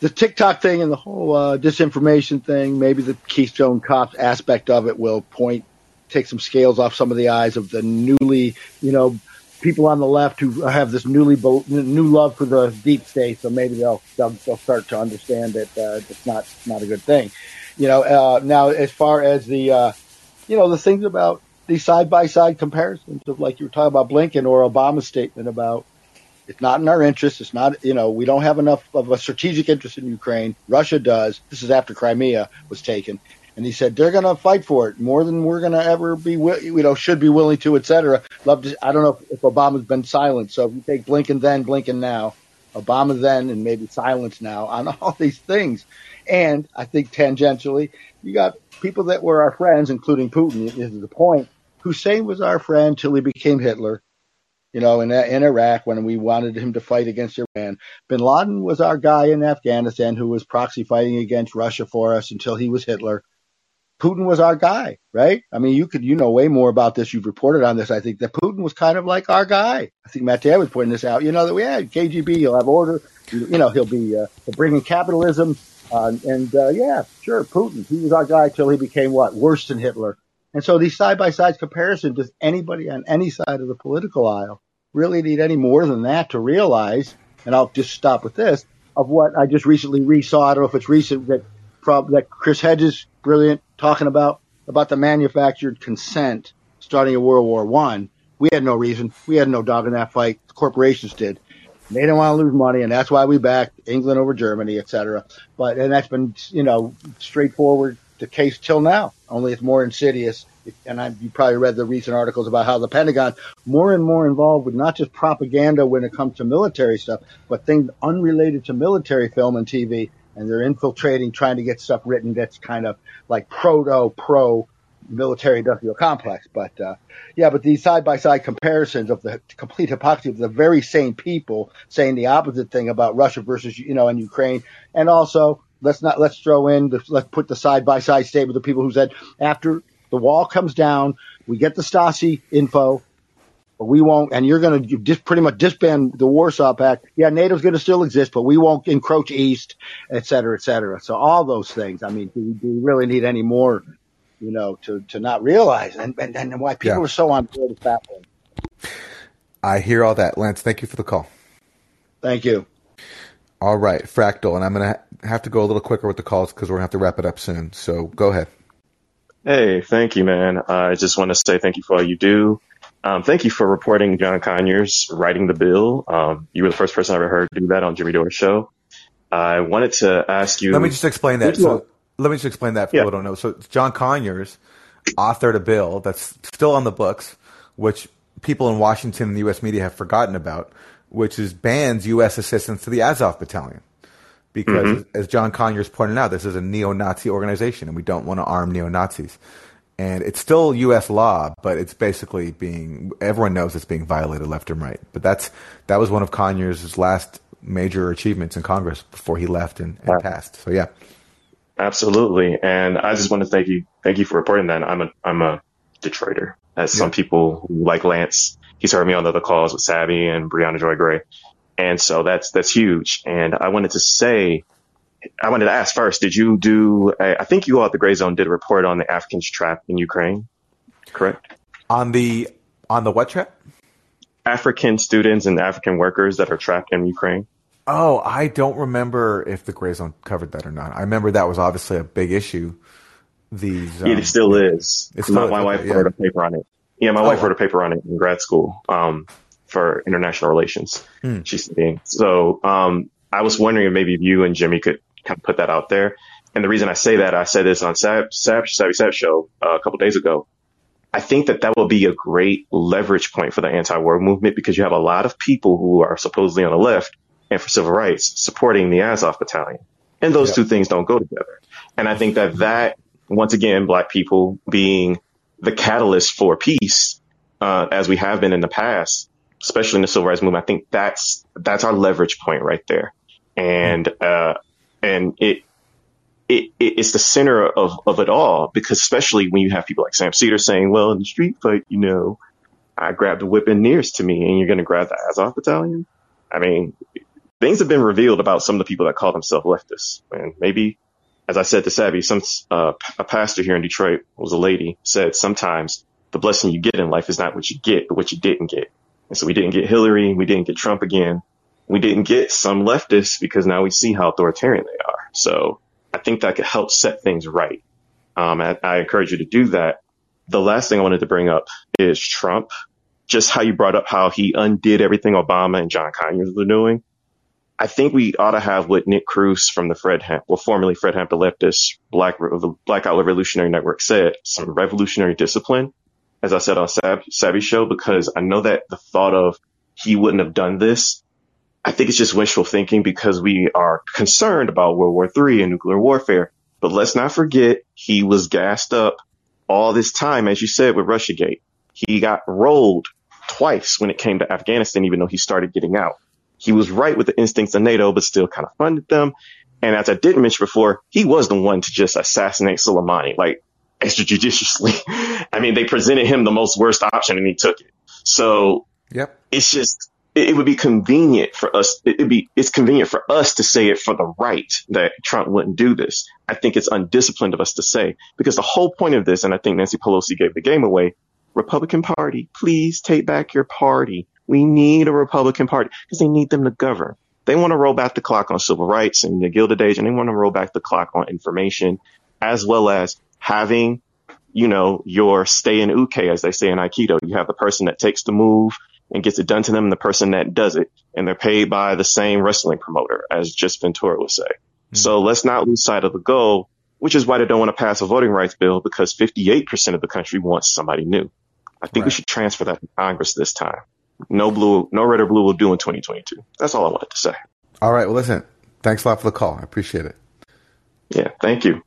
the TikTok thing and the whole uh, disinformation thing, maybe the Keystone Cops aspect of it will point, take some scales off some of the eyes of the newly, you know, people on the left who have this newly bo- new love for the deep state. So maybe they'll they'll, they'll start to understand that uh, it's not not a good thing. You know, uh, now as far as the, uh, you know, the things about these side by side comparisons of like you were talking about Blinken or Obama's statement about it's not in our interest. It's not, you know, we don't have enough of a strategic interest in Ukraine. Russia does. This is after Crimea was taken. And he said they're going to fight for it more than we're going to ever be, you know, should be willing to, et cetera. Love to, I don't know if, if Obama's been silent. So if you take Blinken then, Blinken now, Obama then, and maybe silence now on all these things. And I think tangentially, you got people that were our friends, including Putin, is the point. Hussein was our friend till he became Hitler you know, in, in Iraq when we wanted him to fight against Iran. Bin Laden was our guy in Afghanistan who was proxy fighting against Russia for us until he was Hitler. Putin was our guy, right? I mean, you could, you know, way more about this. You've reported on this. I think that Putin was kind of like our guy. I think Matt was pointing this out. You know, that we had KGB, he'll have order. You know, he'll be, uh, he'll bring in capitalism. Uh, and, uh, yeah, sure, Putin, he was our guy till he became what? Worse than Hitler. And so these side by side comparisons, does anybody on any side of the political aisle really need any more than that to realize, and I'll just stop with this, of what I just recently resaw. I don't know if it's recent that that Chris Hedges, brilliant, talking about about the manufactured consent starting in World War One. We had no reason. We had no dog in that fight. The corporations did. They didn't want to lose money, and that's why we backed England over Germany, et cetera. But and that's been you know straightforward the case till now. Only it's more insidious. And I, you probably read the recent articles about how the Pentagon more and more involved with not just propaganda when it comes to military stuff, but things unrelated to military film and TV. And they're infiltrating, trying to get stuff written that's kind of like proto pro military industrial complex. But uh, yeah, but these side by side comparisons of the complete hypocrisy of the very same people saying the opposite thing about Russia versus you know and Ukraine, and also let's not let's throw in the, let's put the side by side statement of the people who said after the wall comes down, we get the Stasi info. But we won't, and you're going to just pretty much disband the Warsaw Pact. Yeah, NATO's going to still exist, but we won't encroach east, et cetera, et cetera. So all those things. I mean, do we, do we really need any more you know, to, to not realize and, and, and why people Yeah. are so on board with that one. I hear all that, Lance. Thank you for the call. Thank you. All right, Fractal, and I'm going to have to go a little quicker with the calls because we're going to have to wrap it up soon. So go ahead. Hey, thank you, man. I just want to say thank you for all you do. Um, thank you for reporting John Conyers writing the bill. Um, you were the first person I ever heard do that on Jimmy Dore's show. I wanted to ask you. Let me just explain that. So let me just explain that for Yeah. people who don't know. So John Conyers authored a bill that's still on the books, which people in Washington and the U.S. media have forgotten about, which is bans U.S. assistance to the Azov Battalion. Because, Mhm. as John Conyers pointed out, this is a neo-Nazi organization, and we don't want to arm neo-Nazis. And it's still U.S. law, but it's basically being everyone knows it's being violated left and right. But that's that was one of Conyers' last major achievements in Congress before he left and, and passed. So yeah. Absolutely. And I just want to thank you, thank you for reporting that. I'm a, I'm a Detroiter. As some people like Lance, he's heard me on the other calls with Savvy and Briahna Joy Gray. And so that's, that's huge. And I wanted to say, I wanted to ask first, did you do, I I think you all at the Grayzone did a report on the Africans trapped in Ukraine, correct? On the, on the what trap? African students and African workers that are trapped in Ukraine. Oh, I don't remember if the Grayzone covered that or not. I remember that was obviously a big issue. These, um, it still is. It my my okay, wife yeah. wrote a paper on it. Yeah, my Oh, wife wrote a paper on it in grad school um, for international relations. Hmm. She's studying. So um, I was wondering if maybe you and Jimmy could kind of put that out there. And the reason I say that, I said this on Sab, Sab, Savvy Sab show uh, a couple days ago. I think that that will be a great leverage point for the anti-war movement because you have a lot of people who are supposedly on the left and for civil rights supporting the Azov battalion. And those Yeah. two things don't go together. And I think that that, once again, black people being the catalyst for peace, uh, as we have been in the past, especially in the civil rights movement, I think that's, that's our leverage point right there. And, uh, and it, it, it, it's the center of, of it all because especially when you have people like Sam Seder saying, well, in the street fight, you know, I grabbed a whip and nearest to me and you're going to grab the Azov battalion. I mean, things have been revealed about some of the people that call themselves leftists. And maybe, as I said to Savvy, some, uh, a pastor here in Detroit was a lady said sometimes the blessing you get in life is not what you get, but what you didn't get. And so we didn't get Hillary. We didn't get Trump again. We didn't get some leftists because now we see how authoritarian they are. So I think that could help set things right. Um, I, I encourage you to do that. The last thing I wanted to bring up is Trump. Just how you brought up how he undid everything Obama and John Conyers were doing. I think we ought to have what Nick Cruz from the Fred Hemp, well, formerly Fred Hemp, the leftist Black Blackout Revolutionary Network said, some revolutionary discipline, as I said on Sab, Savvy's show, because I know that the thought of he wouldn't have done this, I think it's just wishful thinking because we are concerned about World War III and nuclear warfare. But let's not forget he was gassed up all this time, as you said, with Russiagate. He got rolled twice when it came to Afghanistan, even though he started getting out. He was right with the instincts of NATO, but still kind of funded them. And as I didn't mention before, he was the one to just assassinate Soleimani, like extrajudiciously. I mean, they presented him the most worst option and he took it. So Yep. it's just, it, it would be convenient for us. It would be, it's convenient for us to say it for the right that Trump wouldn't do this. I think it's undisciplined of us to say because the whole point of this, and I think Nancy Pelosi gave the game away, Republican Party, please take back your party. We need a Republican Party because they need them to govern. They want to roll back the clock on civil rights and the Gilded Age, and they want to roll back the clock on information, as well as having, you know, your stay in uke, as they say in Aikido. You have the person that takes the move and gets it done to them, and the person that does it, and they're paid by the same wrestling promoter, as Jesse Ventura would say. Mm-hmm. So let's not lose sight of the goal, which is why they don't want to pass a voting rights bill because 58% of the country wants somebody new. I think right. we should transfer that to Congress this time. No blue, no red or blue will do in 2022. That's all I wanted to say. All right. Well, listen, thanks a lot for the call. I appreciate it. Yeah. Thank you.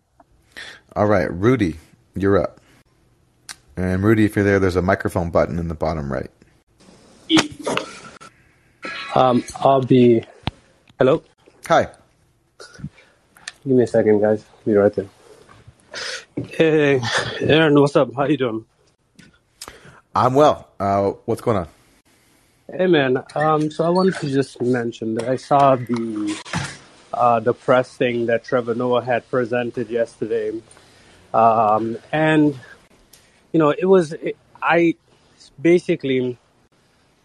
All right. Rudy, you're up. And Rudy, if you're there, there's a microphone button in the bottom right. Um, I'll be. Hello. Hi. Give me a second, guys. Be right there. Hey, Aaron, what's up? How you doing? I'm well. Uh, what's going on? Hey, man. Um, so I wanted to just mention that I saw the uh, the press thing that Trevor Noah had presented yesterday, um, and you know, it was it, I basically, you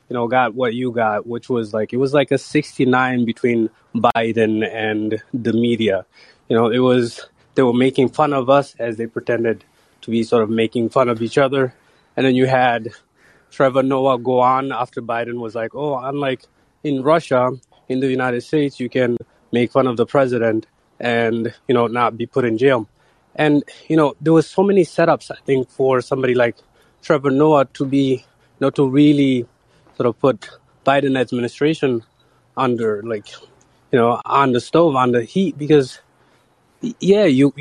know, got what you got, which was like it was like a 69 between Biden and the media. You know, it was they were making fun of us as they pretended to be sort of making fun of each other, and then you had Trevor Noah go on after Biden was like, "Oh, unlike in Russia, in the United States, you can make fun of the president and you know not be put in jail." And you know, there was so many setups I think for somebody like Trevor Noah to be, you know, to really sort of put Biden administration under like, you know, on the stove, on the heat, because yeah, you,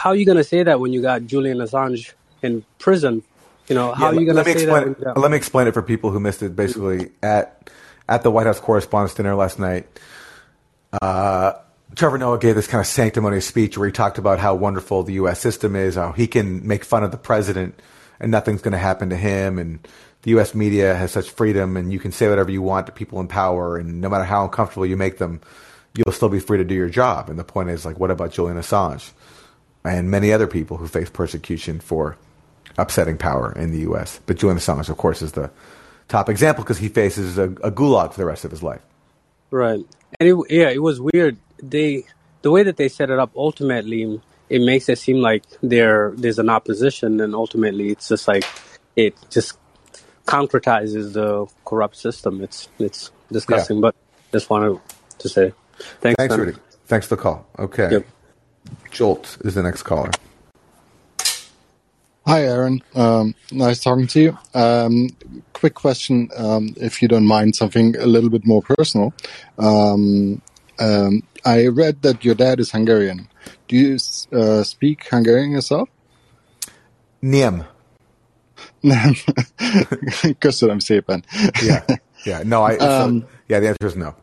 how are you gonna say that when you got Julian Assange in prison? You know, how yeah, are you gonna say explain, that? Let me explain it for people who missed it. Basically, at at the White House Correspondents' Dinner last night, uh, Trevor Noah gave this kind of sanctimonious speech where he talked about how wonderful the U.S. system is, how he can make fun of the president and nothing's going to happen to him, and the U.S. media has such freedom, and you can say whatever you want to people in power, and no matter how uncomfortable you make them, you'll still be free to do your job. And the point is, like, what about Julian Assange and many other people who face persecution for upsetting power in the U.S.? But Julian Assange, of course, is the top example because he faces a, a gulag for the rest of his life. Right. And it, yeah, it was weird. They the way that they set it up ultimately it makes it seem like there there's an opposition and ultimately it's just like it just concretizes the corrupt system. It's it's disgusting, yeah. but just wanted to say thanks. Thanks, Rudy. Thanks for the call. Okay. Yep. Jolt is the next caller. Hi, Aaron. Um, nice talking to you. Um, quick question, um, if you don't mind, something a little bit more personal. Um, um, I read that your dad is Hungarian. Do you uh, speak Hungarian yourself? Nem. Köszönöm szépen. yeah, yeah. No, I. Um, so, yeah, the answer is no.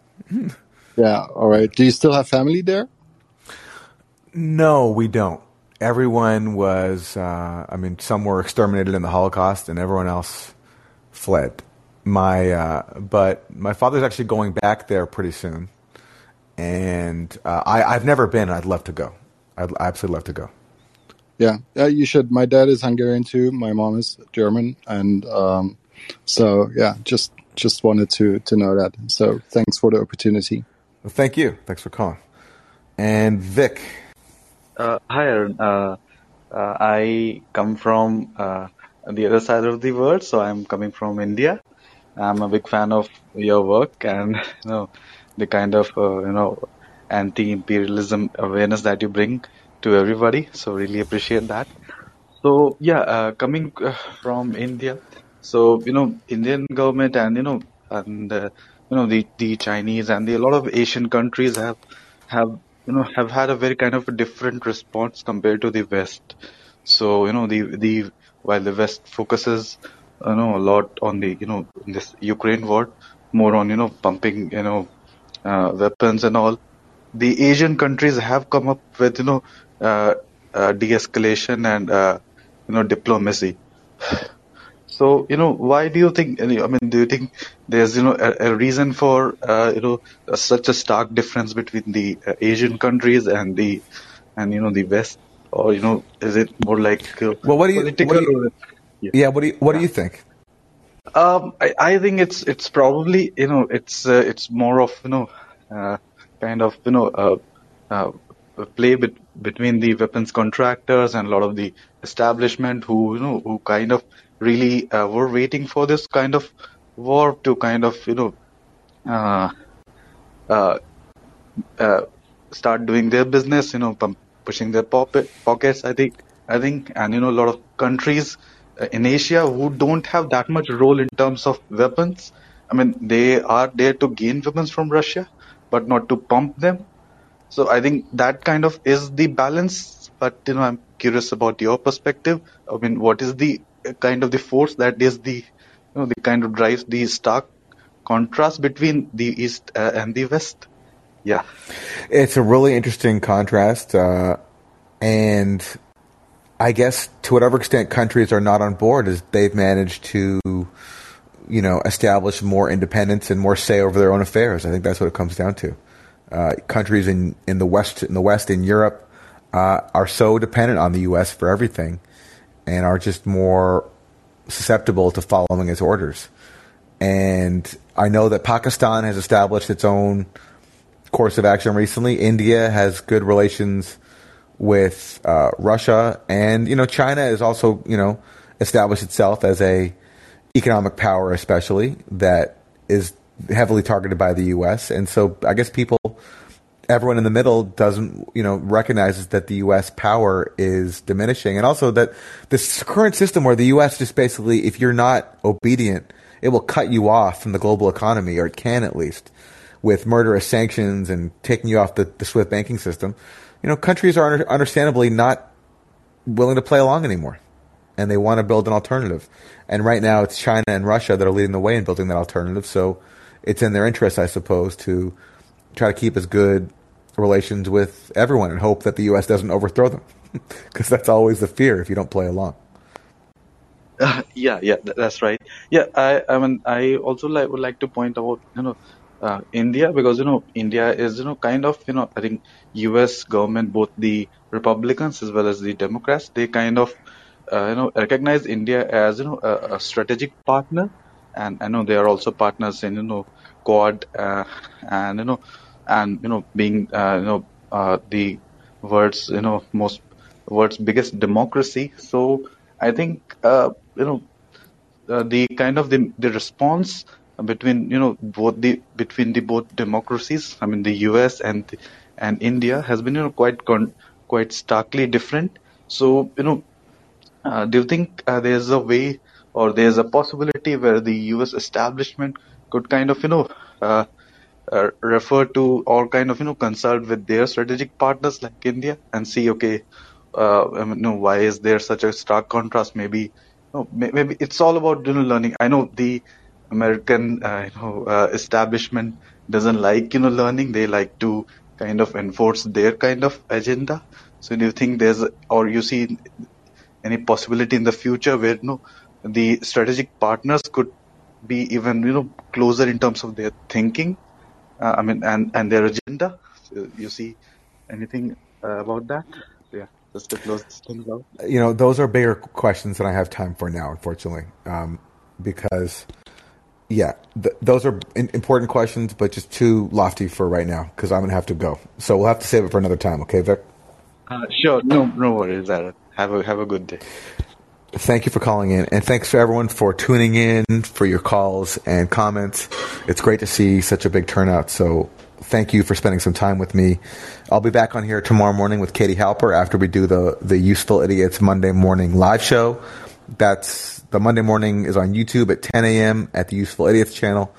yeah. All right. Do you still have family there? No, we don't everyone was, uh, I mean, some were exterminated in the Holocaust and everyone else fled. My, uh, but my father's actually going back there pretty soon. And uh, I, I've never been. I'd love to go. I'd absolutely love to go. Yeah, yeah, you should. My dad is Hungarian too. My mom is German, and um, so yeah, just just wanted to to know that. So thanks for the opportunity. Well, thank you. Thanks for calling. And Vic, uh, hi. Uh, uh, I come from uh, the other side of the world, so I'm coming from India. I'm a big fan of your work and you know the kind of uh, you know anti-imperialism awareness that you bring to everybody. So really appreciate that. So yeah, uh, coming from India, so you know Indian government and you know and you know the the Chinese and the, a lot of Asian countries have have you know have had a very kind of different response compared to the West. So you know the the while the West focuses you know a lot on the you know this Ukraine war, more on you know pumping you know uh, weapons and all. The Asian countries have come up with you know uh, uh, de-escalation and uh, you know diplomacy. So, you know, why do you think, I mean, do you think there's, you know, a, a reason for, uh, you know, such a stark difference between the uh, Asian countries and the, and, you know, the West? Or, you know, is it more like, uh, well, what do you, what do you yeah. yeah. what do you, what do you think? Um, I, I think it's it's probably you know it's uh, it's more of you know uh, kind of you know uh, uh, a play bet- between the weapons contractors and a lot of the establishment who you know who kind of really uh, were waiting for this kind of war to kind of you know uh, uh, uh, start doing their business, you know, pump, pushing their pocket, pockets. I think, I think, and you know, a lot of countries uh, in Asia who don't have that much role in terms of weapons. I mean, they are there to gain weapons from Russia, but not to pump them. So I think that kind of is the balance. But you know, I'm curious about your perspective. I mean, what is the kind of the force that is the, you know, the kind of drives the stark contrast between the East uh, and the West? Yeah. It's a really interesting contrast, uh, and I guess to whatever extent countries are not on board, is they've managed to, you know, establish more independence and more say over their own affairs. I think that's what it comes down to. Uh, countries in, in the west, in the West, in Europe, uh, are so dependent on the U.S. for everything, and are just more susceptible to following its orders. And I know that Pakistan has established its own course of action recently. India has good relations with uh, Russia, and you know China has also you know established itself as a economic power, especially that is heavily targeted by the U.S. And so I guess people, everyone in the middle doesn't you know recognizes that the U.S. power is diminishing, and also that this current system where the U.S. just basically, if you're not obedient, it will cut you off from the global economy, or it can at least with murderous sanctions and taking you off the, the SWIFT banking system, you know, countries are under, understandably not willing to play along anymore. And they want to build an alternative. And right now it's China and Russia that are leading the way in building that alternative. So it's in their interest, I suppose, to try to keep as good relations with everyone and hope that the U.S. doesn't overthrow them. Because that's always the fear if you don't play along. Uh, yeah, yeah, that's right. Yeah, I, I mean, I also like, would like to point out, you know, uh, India because you know India is you know kind of you know I think U.S. government both the Republicans as well as the Democrats they kind of uh, you know recognize India as you know a, a, strategic partner and I know they are also partners in you know Quad uh, and you know and you know being uh, you know uh, the world's you know most world's biggest democracy so I think uh, you know the kind of the the response between you know both the between the both democracies. I mean the U.S. and the, and India has been you know quite con- quite starkly different. So you know, uh, do you think uh, there's a way or there's a possibility where the U.S. establishment could kind of you know uh, refer to or kind of you know consult with their strategic partners like India and see okay, uh, you know, why is there such a stark contrast? Maybe you know, maybe it's all about you know learning. I know the American uh, you know uh, establishment doesn't like you know learning. They like to kind of enforce their kind of agenda. So do you think there's or you see any possibility in the future where you know the strategic partners could be even you know closer in terms of their thinking? Uh, I mean, and and their agenda. You see anything uh, about that? Yeah, just to close things out. You know, those are bigger questions than I have time for now, unfortunately, um, because yeah, th- those are in- important questions, but just too lofty for right now because I'm gonna have to go. So we'll have to save it for another time. Okay, Vic? Uh, sure. No, no worries. Aaron. Have a have a good day. Thank you for calling in, and thanks for everyone for tuning in, for your calls and comments. It's great to see such a big turnout. So thank you for spending some time with me. I'll be back on here tomorrow morning with Katie Halper after we do the the Useful Idiots Monday morning live show. That's the Monday morning is on YouTube at 10 a.m. at the Useful Idiots channel.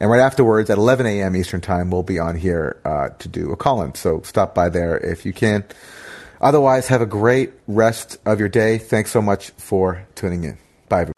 And right afterwards at 11 a.m. Eastern Time, we'll be on here uh, to do a call in. So stop by there if you can. Otherwise, have a great rest of your day. Thanks so much for tuning in. Bye, everybody.